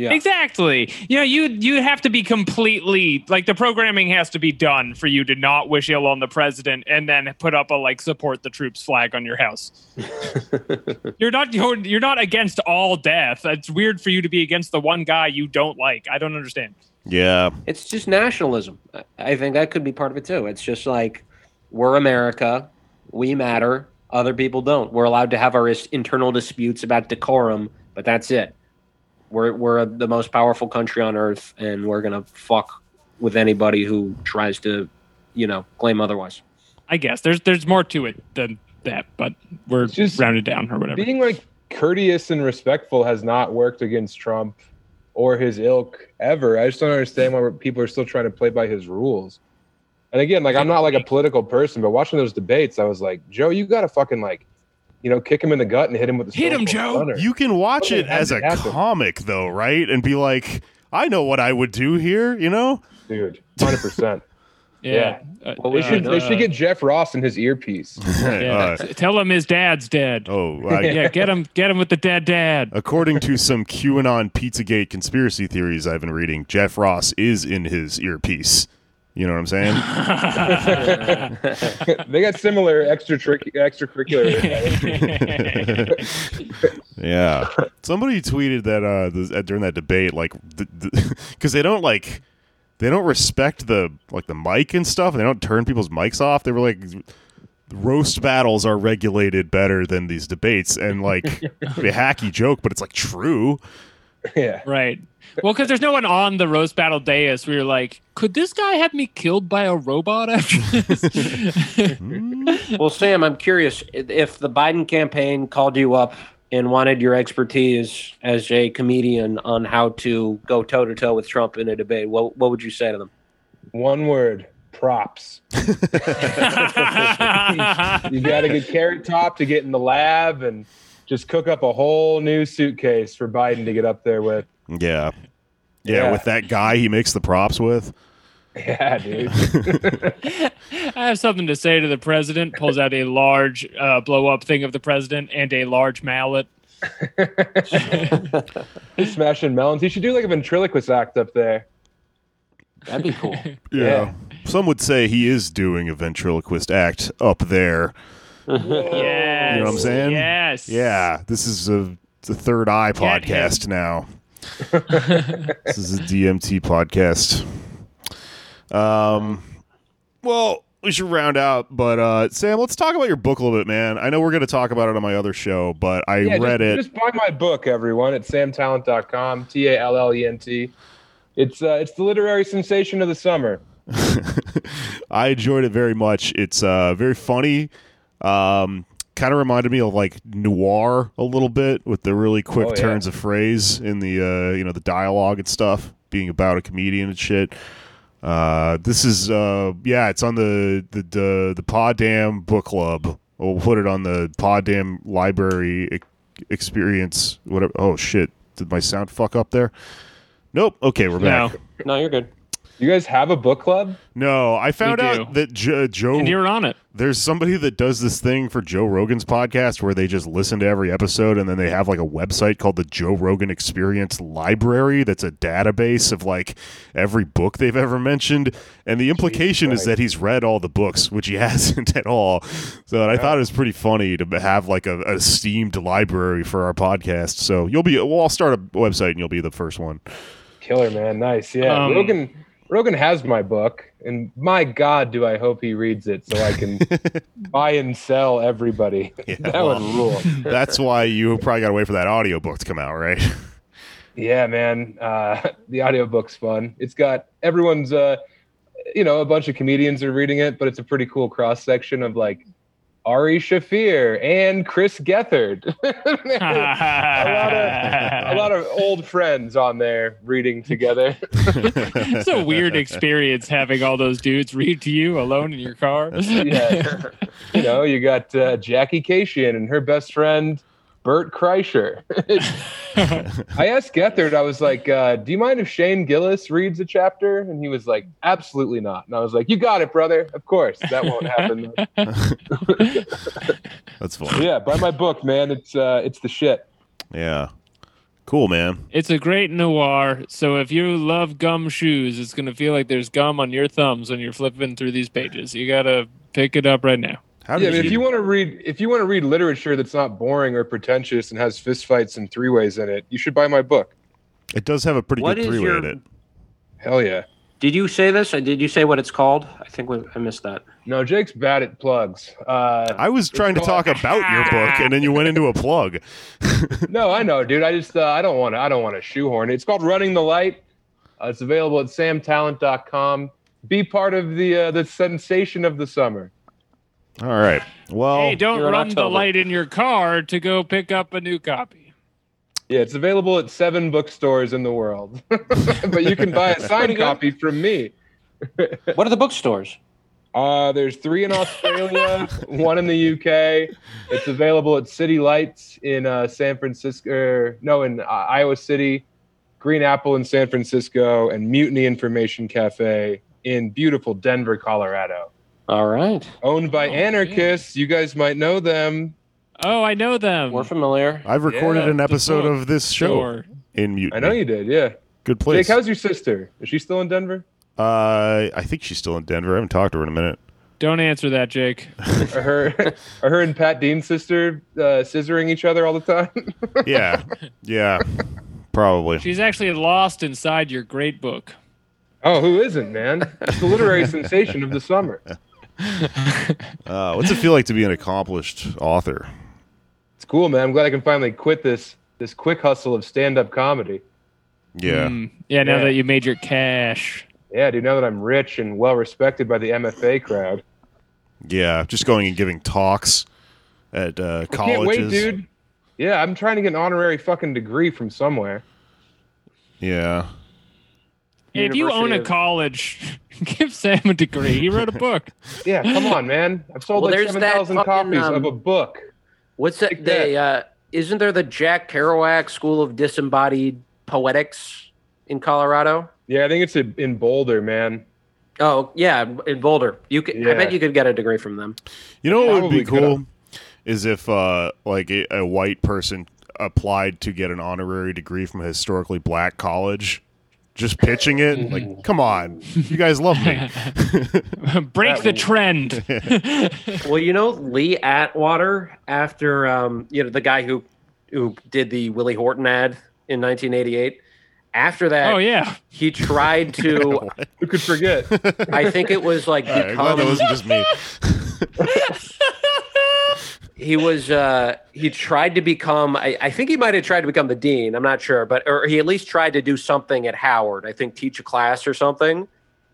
Yeah. Exactly. You know, you you have to be completely like the programming has to be done for you to not wish ill on the president and then put up a like support the troops flag on your house. (laughs) you're not you're, you're not against all death. It's weird for you to be against the one guy you don't like. I don't understand. Yeah. It's just nationalism. I- I think that could be part of it too. It's just like we're America, we matter, other people don't. We're allowed to have our internal disputes about decorum, but that's it. We're we're the most powerful country on earth, and we're gonna fuck with anybody who tries to, you know, claim otherwise. I guess there's there's more to it than that, but we're It's just rounded down or whatever. Being like courteous and respectful has not worked against Trump or his ilk ever. I just don't understand why people are still trying to play by his rules. And again, like I'm not like a political person, but watching those debates, I was like, Joe, you gotta fucking like, you know, kick him in the gut and hit him with the Hit him, Joe. Stunner. You can watch Something it as a happen. comic, though, right? And be like, I know what I would do here, you know? dude, hundred percent. (laughs) yeah. Uh, Well, we They should uh, they should get Jeff Ross in his earpiece. (laughs) yeah. Uh, Tell him his dad's dead. oh, I, Yeah, get him get him with the dead dad. according to some QAnon Pizzagate conspiracy theories I've been reading, Jeff Ross is in his earpiece. You know what I'm saying? (laughs) (laughs) they got similar extra extracurricular. (laughs) Yeah. Somebody tweeted that uh, th- uh, during that debate, like, because they don't like, they don't respect the like the mic and stuff, and they don't turn people's mics off. They were like, roast battles are regulated better than these debates, and like, a hacky joke, but it's like true. yeah. Right. Well, because there's no one on the roast battle dais where you're like, could this guy have me killed by a robot after this? Hmm. Well, Sam, I'm curious if the Biden campaign called you up and wanted your expertise as a comedian on how to go toe to toe with Trump in a debate. What what would you say to them? One word. Props. (laughs) You got a good carrot top to get in the lab and just cook up a whole new suitcase for Biden to get up there with. Yeah. Yeah, Yeah. with that guy he makes the props with. Yeah, dude. (laughs) I have something to say to the president. Pulls out a large uh, blow up thing of the president and a large mallet. (laughs) He's smashing melons. He should do like a ventriloquist act up there. That'd be cool. (laughs) Yeah. Some would say he is doing a ventriloquist act up there. Yes. You know what I'm saying? Yes. Yeah, this is a the third eye podcast now. This is a DMT podcast. Um, well, we should round out, but uh, Sam, let's talk about your book a little bit, man. I know we're going to talk about it on my other show, but I Yeah, read just, it. Just buy my book, everyone, at samtallent.com. T A L L E N T. It's uh, it's the literary sensation of the summer. (laughs) I enjoyed it very much. It's uh, very funny. Um, kind of reminded me of like noir a little bit with the really quick Oh, yeah. turns of phrase in the uh, you know the dialogue and stuff, being about a comedian and shit. Uh, this is uh, yeah, it's on the the the, the Poddam Book Club. We'll put it on the Poddam Library e- Experience. Whatever. Oh shit! Did my sound fuck up there? Nope. Okay, we're back. No. No, you're good. You guys have a book club? No, I found out that jo- Joe And you're on it. there's somebody that does this thing for Joe Rogan's podcast where they just listen to every episode and then they have like a website called the Joe Rogan Experience Library that's a database of like every book they've ever mentioned. And the implication is that he's read all the books, which he (laughs) hasn't at all. So I thought it was pretty funny to have like a, a esteemed library for our podcast. So you'll be, well, I'll start a website and you'll be the first one. Killer, man. Nice. Yeah. Um, Rogan Rogan has my book, and my God, do I hope he reads it so I can (laughs) buy and sell everybody. (laughs) Yeah, that well. would rule. (laughs) That's why you probably got to wait for that audiobook to come out, right? Yeah, man. Uh, the audiobook's fun. It's got everyone's, uh, you know, a bunch of comedians are reading it, but it's a pretty cool cross section of like Ari Shaffir and Chris Gethard. (laughs) a, lot of, a lot of (laughs) old friends on there reading together. it's a weird experience having all those dudes read to you alone in your car. yeah. you know, you got uh, Jackie Kashian and her best friend Bert Kreischer. (laughs) I asked Gethard, I was like, uh, "Do you mind if Shane Gillis reads a chapter?" And he was like, "Absolutely not." And I was like, "You got it, brother. Of course, that won't happen." (laughs) (laughs) That's funny. yeah, buy my book, man. It's uh, it's the shit. Yeah. Cool, man. It's a great noir. So if you love gum shoes, it's gonna feel like there's gum on your thumbs when you're flipping through these pages. You gotta pick it up right now. How Yeah, did but if you want to read if you want to read literature that's not boring or pretentious and has fistfights and three ways in it, you should buy my book. It does have a pretty What good is three way your- in it. Hell yeah. Did you say this? Did you say what it's called? I think we, I missed that. No, Jake's bad at plugs. Uh, I was trying to called- talk about your book, and then you went into a plug. (laughs) no, I know, dude. I just uh, I don't want to I don't want to shoehorn. it. It's called Running the Light. Uh, it's available at samtallent.com. Be part of the uh, the sensation of the summer. All right. Well, hey, don't run the light in your car to go pick up a new copy. Yeah, it's available at seven bookstores in the world, (laughs) but you can buy a (laughs) signed copy from me. (laughs) What are the bookstores? Uh, there's three in Australia, one in the UK. It's available at City Lights in uh, San Francisco. er, no, in uh, Iowa City, Green Apple in San Francisco, and Mutiny Information Cafe in beautiful Denver, Colorado. All right, Owned by Oh, anarchists. You guys might know them. Oh, I know them. we're familiar. I've recorded Yeah, an episode of this show Sure. in Mutiny. I know you did. Yeah. Good place. Jake, how's your sister? Is she still in Denver? uh, I think she's still in Denver. I haven't talked to her in a minute. Don't answer that, Jake. (laughs) Are her, are her and Pat Dean's sister uh, scissoring each other all the time? (laughs) Yeah, yeah, probably. She's actually lost inside your great book. oh, who isn't, man? It's the literary sensation of the summer. (laughs) (laughs) Uh, what's it feel like to be an accomplished author? It's cool, man. I'm glad I can finally quit this this quick hustle of stand up comedy. Yeah, Mm. Yeah, now Yeah. that you made your cash. Yeah, dude. Now that I'm rich and well respected by the MFA crowd, yeah. Just going and giving talks at uh, I colleges. can't wait, dude. Yeah, I'm trying to get an honorary fucking degree from somewhere. Yeah, Hey, if you own a of- college, (laughs) give Sam a degree. He wrote a (laughs) book. Yeah, come on, man. I've sold Well, like there's seven that thousand fucking, copies um, of a book. What's that? Take They, uh, isn't there the Jack Kerouac School of Disembodied Poetics in Colorado? Yeah, I think it's in in Boulder, man. Oh yeah, in Boulder. You could. I Yeah. bet you could get a degree from them. you know what would be Probably cool is if uh, like a, a white person applied to get an honorary degree from a historically black college. Just pitching it, like, come on, you guys love me. (laughs) Break That the trend. (laughs) (laughs) Well, you know Lee Atwater, after um, you know the guy who who did the Willie Horton ad in 1988. After that, oh yeah. he tried to. Who could forget? I think it was like All right, I'm glad that wasn't just me. He was uh he tried to become I, I think he might have tried to become the dean i'm not sure but or he at least tried to do something at howard i think teach a class or something.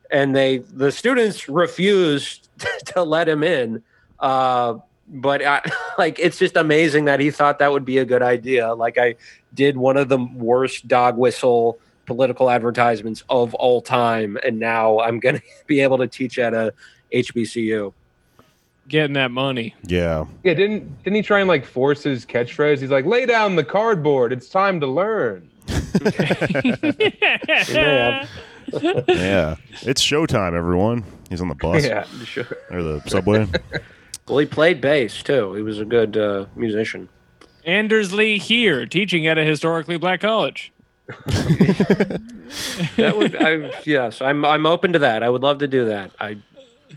And they the students refused (laughs) to let him in uh but I, (laughs) like it's just amazing that he thought that would be a good idea. Like i did one of the worst dog whistle political advertisements of all time and now i'm going (laughs) to be able to teach at a hbcu Getting that money. Yeah, Yeah, didn't didn't he try and like force his catchphrase? He's like, "Lay down the cardboard. It's time to learn." (laughs) yeah. yeah. It's showtime, everyone. He's on the bus Yeah, sure or the subway. (laughs) Well, he played bass too. He was a good uh, musician. Anders Lee here, teaching at a historically black college. (laughs) That would, I, yes, I'm, I'm open to that. I would love to do that. I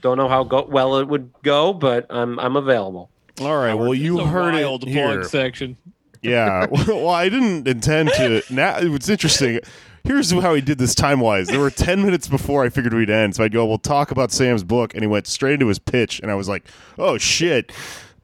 don't know how go, well it would go, but I'm, I'm available. All right. Well, you The heard wild it here. plug section. Yeah. (laughs) Well, I didn't intend to. Now it's interesting. Here's how he did this time wise. There were ten minutes before I figured we'd end, so I'd go, "We'll talk about Sam's book," and he went straight into his pitch, and I was like, "Oh shit,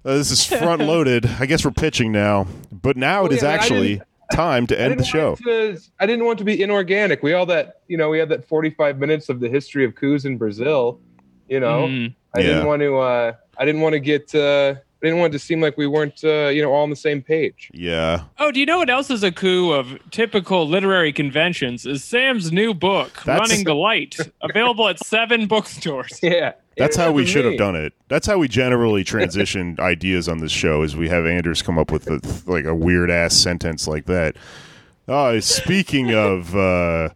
uh, this is front loaded. (laughs) I guess we're pitching now." But now it Well, is yeah, actually time to end the show. to- I didn't want to be inorganic. We all that you know. We had that forty-five minutes of the history of coups in Brazil. You know, Mm. I Yeah. didn't want to. Uh, I didn't want to get. Uh, I didn't want it to seem like we weren't. Uh, you know, all on the same page. Yeah. Oh, do you know what else is a coup of typical literary conventions? Is Sam's new book, That's- Running the Light, available at seven bookstores. (laughs) Yeah, That's how we was should have done it. That's how we generally transition (laughs) ideas on this show. Is we have Anders come up with a, like a weird ass sentence like that. Oh, speaking of uh,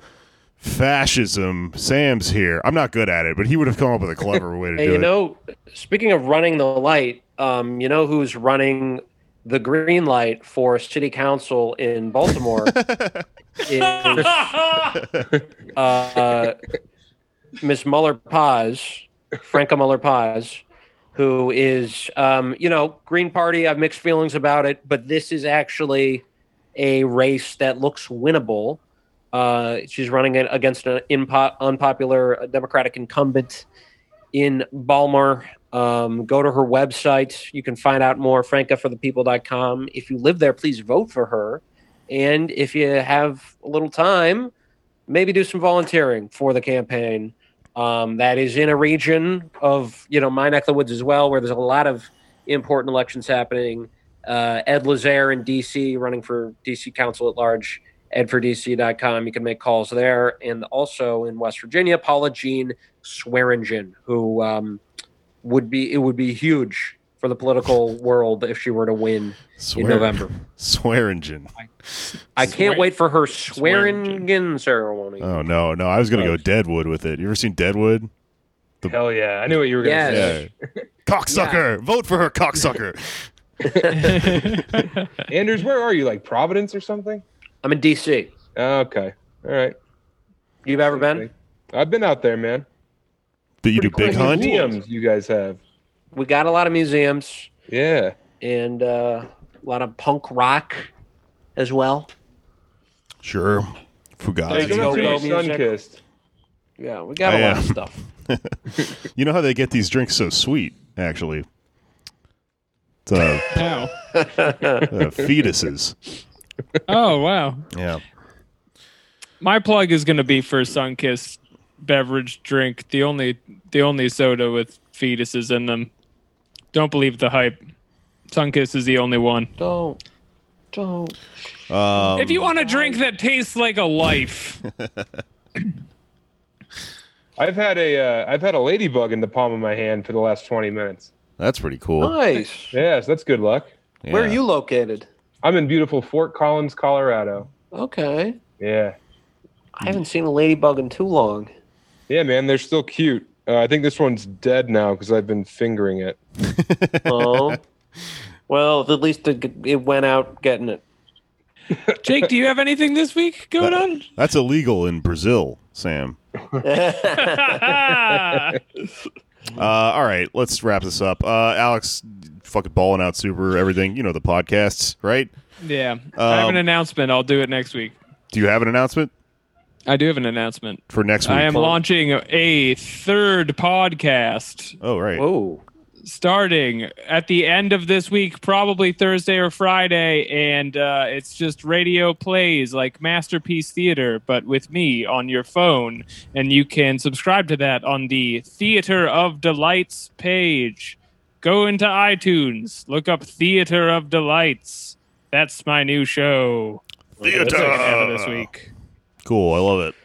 fascism, Sam's here. I'm not good at it, but he would have come up with a clever way to do you it. You know, speaking of running the light, um, you know who's running the green light for city council in Baltimore (laughs) is uh, Miss Muller Paz, Franca Muller Paz, who is, um, you know, Green Party. I have mixed feelings about it, but this is actually a race that looks winnable. Uh, she's running against an impo- unpopular Democratic incumbent in Baltimore. Um, go to her website. You can find out more, francaforthepeople.com. If you live there, please vote for her. And if you have a little time, maybe do some volunteering for the campaign. Um, that is in a region of, you know, my neck of the woods as well, where there's a lot of important elections happening. Uh, Ed Lazere in DC running for DC Council at Large, edfordc.com. You can make calls there. And also in West Virginia, Paula Jean Swearengin, who um, would be, it would be huge for the political world if she were to win in November. Swearengin. I can't Swear- wait for her Swearingen. swearingen ceremony. Oh no, no, I was gonna go Deadwood with it. You ever seen Deadwood? Hell yeah! I knew what you were gonna Yes. say. Yeah. Cocksucker! Vote for her, cocksucker! (laughs) Anders, where are you? Like Providence or something? I'm in DC. Okay. All right. You've ever been? I've been out there, man. But you do Pretty big cool hunt? museums you guys have. We got a lot of museums Yeah. and uh, a lot of punk rock as well. Sure. Hey, Fugazi. go, come up to go your sun kissed. Yeah, we got a I lot of stuff. (laughs) You know how they get these drinks so sweet, actually? It's, uh, How? uh, fetuses. Oh wow. Yeah. My plug is going to be for Sunkist beverage drink, the only the only soda with fetuses in them. Don't believe the hype. Sunkist is the only one. Don't, don't. Um, if you want a drink that tastes like a life, (laughs) I've had a uh, I've had a ladybug in the palm of my hand for the last 20 minutes. that's pretty cool. Nice. Yes, that's good luck. Where are you located? I'm in beautiful Fort Collins, Colorado. Okay. Yeah. I haven't seen a ladybug in too long. Yeah, man, they're still cute. Uh, I think this one's dead now because I've been fingering it. (laughs) Oh. well, at least it, it went out getting it. Jake, do you have anything this week going on? That's illegal in Brazil, Sam. (laughs) (laughs) Uh, all right, let's wrap this up. Uh, Alex, fucking balling out super, everything. You know the podcasts, right? yeah. I have an Um, announcement. I'll do it next week. Do you have an announcement I do have an announcement. for next week? I am launching a third podcast Oh, right. Whoa. Starting at the end of this week, probably Thursday or Friday, and uh, it's just radio plays like Masterpiece Theater, but with me on your phone, and you can subscribe to that on the Theater of Delights page. Go into iTunes, look up Theater of Delights. That's my new show. Theater what I this week. Cool. I love it.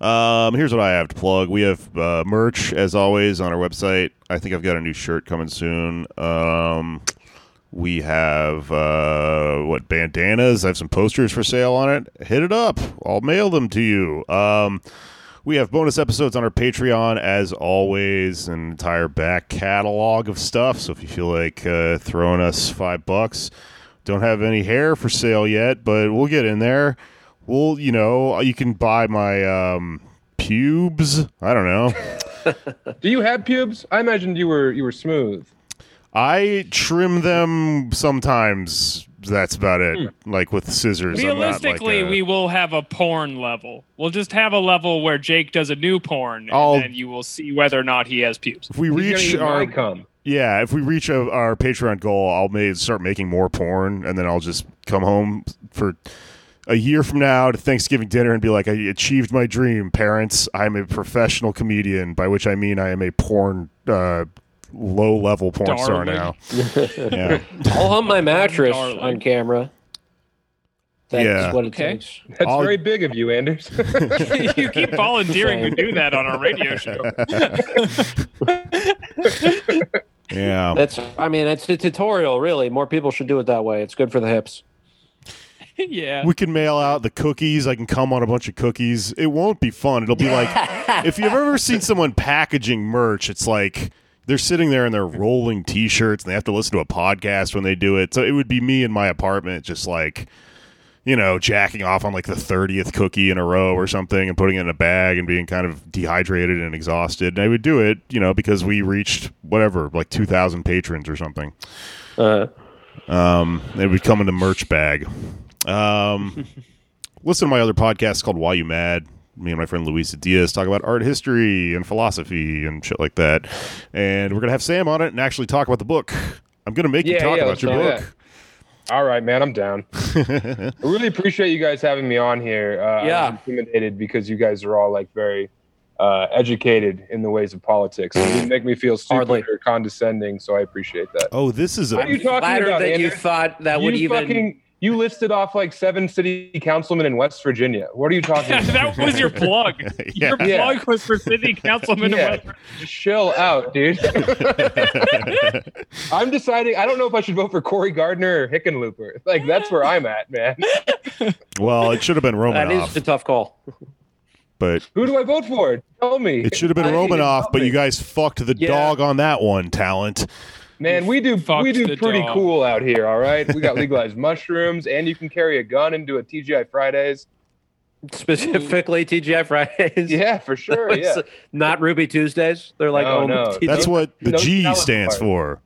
Um, here's what I have to plug. We have uh, merch as always on our website. I think I've got a new shirt coming soon. Um, we have uh, what bandanas. I have some posters for sale on it. Hit it up. I'll mail them to you. Um, we have bonus episodes on our Patreon as always, an entire back catalog of stuff. So if you feel like uh, throwing us five bucks, don't have any hair for sale yet, but we'll get in there. We'll, you know, you can buy my um, pubes. I don't know. (laughs) Do you have pubes? I imagined you were you were smooth. I trim them sometimes. That's about it. Hmm. Like with scissors. I'm like Realistically, a- we will have a porn level. We'll just have a level where Jake does a new porn, and I'll- then you will see whether or not he has pubes. if we reach our my cum. yeah, if we reach a, our Patreon goal, I'll may start making more porn, and then I'll just come home for a year from now to Thanksgiving dinner and be like, I achieved my dream, parents. I'm a professional comedian, by which I mean I am a porn. Uh, Low level porn star now. (laughs) yeah. I'll hump my mattress Darling. on camera. That's Yeah. what it Okay. takes. That's I'll- very big of you, Anders. (laughs) (laughs) you keep volunteering to do that on our radio show. Yeah. That's. I mean, it's a tutorial. Really, more people should do it that way. It's good for the hips. Yeah. We can mail out the cookies. I can come on a bunch of cookies. It won't be fun. It'll be like if you've ever seen someone packaging merch, it's like they're sitting there and they're rolling t-shirts and they have to listen to a podcast when they do it. So it would be me in my apartment just like you know, jacking off on like the 30th cookie in a row or something and putting it in a bag and being kind of dehydrated and exhausted. And I would do it, you know, because we reached whatever, like 2,000 patrons or something. Uh, Um, it would come in a merch bag. Um, listen to my other podcast called Why You Mad. Me and my friend Luisa Diaz talk about art history and philosophy and shit like that. And we're going to have Sam on it and actually talk about the book. I'm going to make you talk yeah, about your do book. that. All right, man, I'm down. (laughs) I really appreciate you guys having me on here. Uh, Yeah. I'm intimidated because you guys are all like very uh, educated in the ways of politics. You didn't make me feel stupid Hardly. or condescending, so I appreciate that. Oh, this is a. What are you talking flattered about, that you thought that you would even. fucking you listed off like seven city councilmen in West Virginia. What are you talking (laughs) about? that was your plug. (laughs) Yeah. Your Yeah. plug was for city councilman. Yeah. of West- Just chill out, dude. (laughs) I'm deciding. I don't know if I should vote for Cory Gardner or Hickenlooper. Like that's where I'm at, man. well, it should have been That Romanoff, is a tough call. but Who do I vote for? Tell me. it should have been I- Romanoff. But me. you guys fucked the Yeah. dog on that one. Tallent. Man, we do Fucked we do pretty dog. cool out here. All right, we got (laughs) legalized mushrooms, and you can carry a gun into a TGI Fridays. Specifically, TGI Fridays. Yeah, for sure. (laughs) Yeah. Uh, not Ruby Tuesdays. They're like, No, oh, no. T- That's what the no G stands bar. for.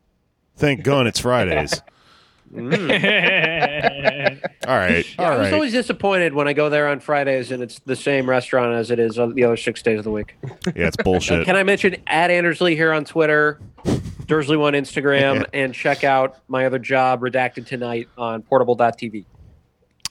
Thank gun, it's Fridays. (laughs) all right, Yeah, all I was right. always disappointed when I go there on Fridays and it's the same restaurant as it is on the other six days of the week. Yeah, it's bullshit. Can I mention at Andersley here on Twitter, Dursley on Instagram, Yeah. (laughs) and check out my other job, Redacted Tonight, on portable.tv.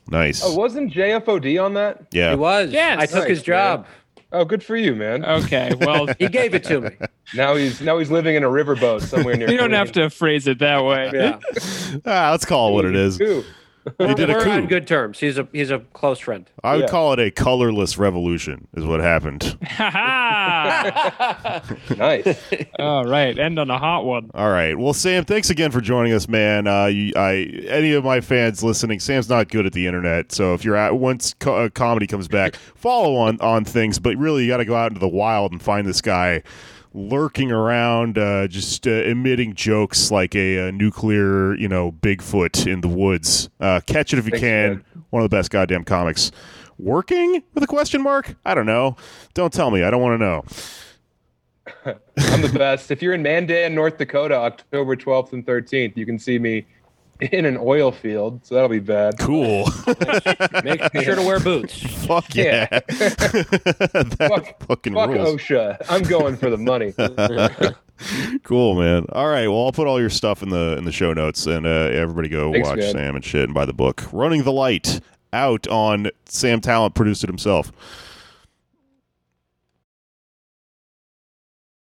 Nice. Oh, wasn't JFOD on that? Yeah. He was. Yes. I took Nice, his job. Oh, good for you, man. okay, well, (laughs) He gave it to me. Now he's now he's living in a riverboat somewhere (laughs) near. you don't have to phrase it that way. Yeah. Ah, let's call it what it is. Ooh. He did a We're on coup. good terms. He's a he's a close friend. I would Yeah. call it a colorless revolution, is what happened. (laughs) Ha (laughs) Nice. All right, end on a hot one. All right. Well, Sam, thanks again for joining us, man. Uh, you, I any of my fans listening, Sam's not good at the internet, so if you're at once co- uh, comedy comes back, follow on on things. But really, you got to go out into the wild and find this guy lurking around, uh, just uh, emitting jokes like a, uh nuclear, you know, Bigfoot in the woods. Uh, catch it if you Thanks, can. man. One of the best goddamn comics. Working with a question mark? I don't know. Don't tell me. I don't want to know. (laughs) I'm the best. If you're in Mandan, North Dakota, October 12th and 13th, you can see me (laughs) in an oil field. So that'll be bad. Cool. (laughs) Make sure to wear boots. Fuck yeah. Yeah. (laughs) that Fuck- fucking Fuck rules. OSHA. I'm going for the money. Cool, man. All right. Well, I'll put all your stuff in the in the show notes, and uh, everybody go Thanks, watch man. Sam and shit and buy the book. Running the Light out on Sam Tallent produced it himself.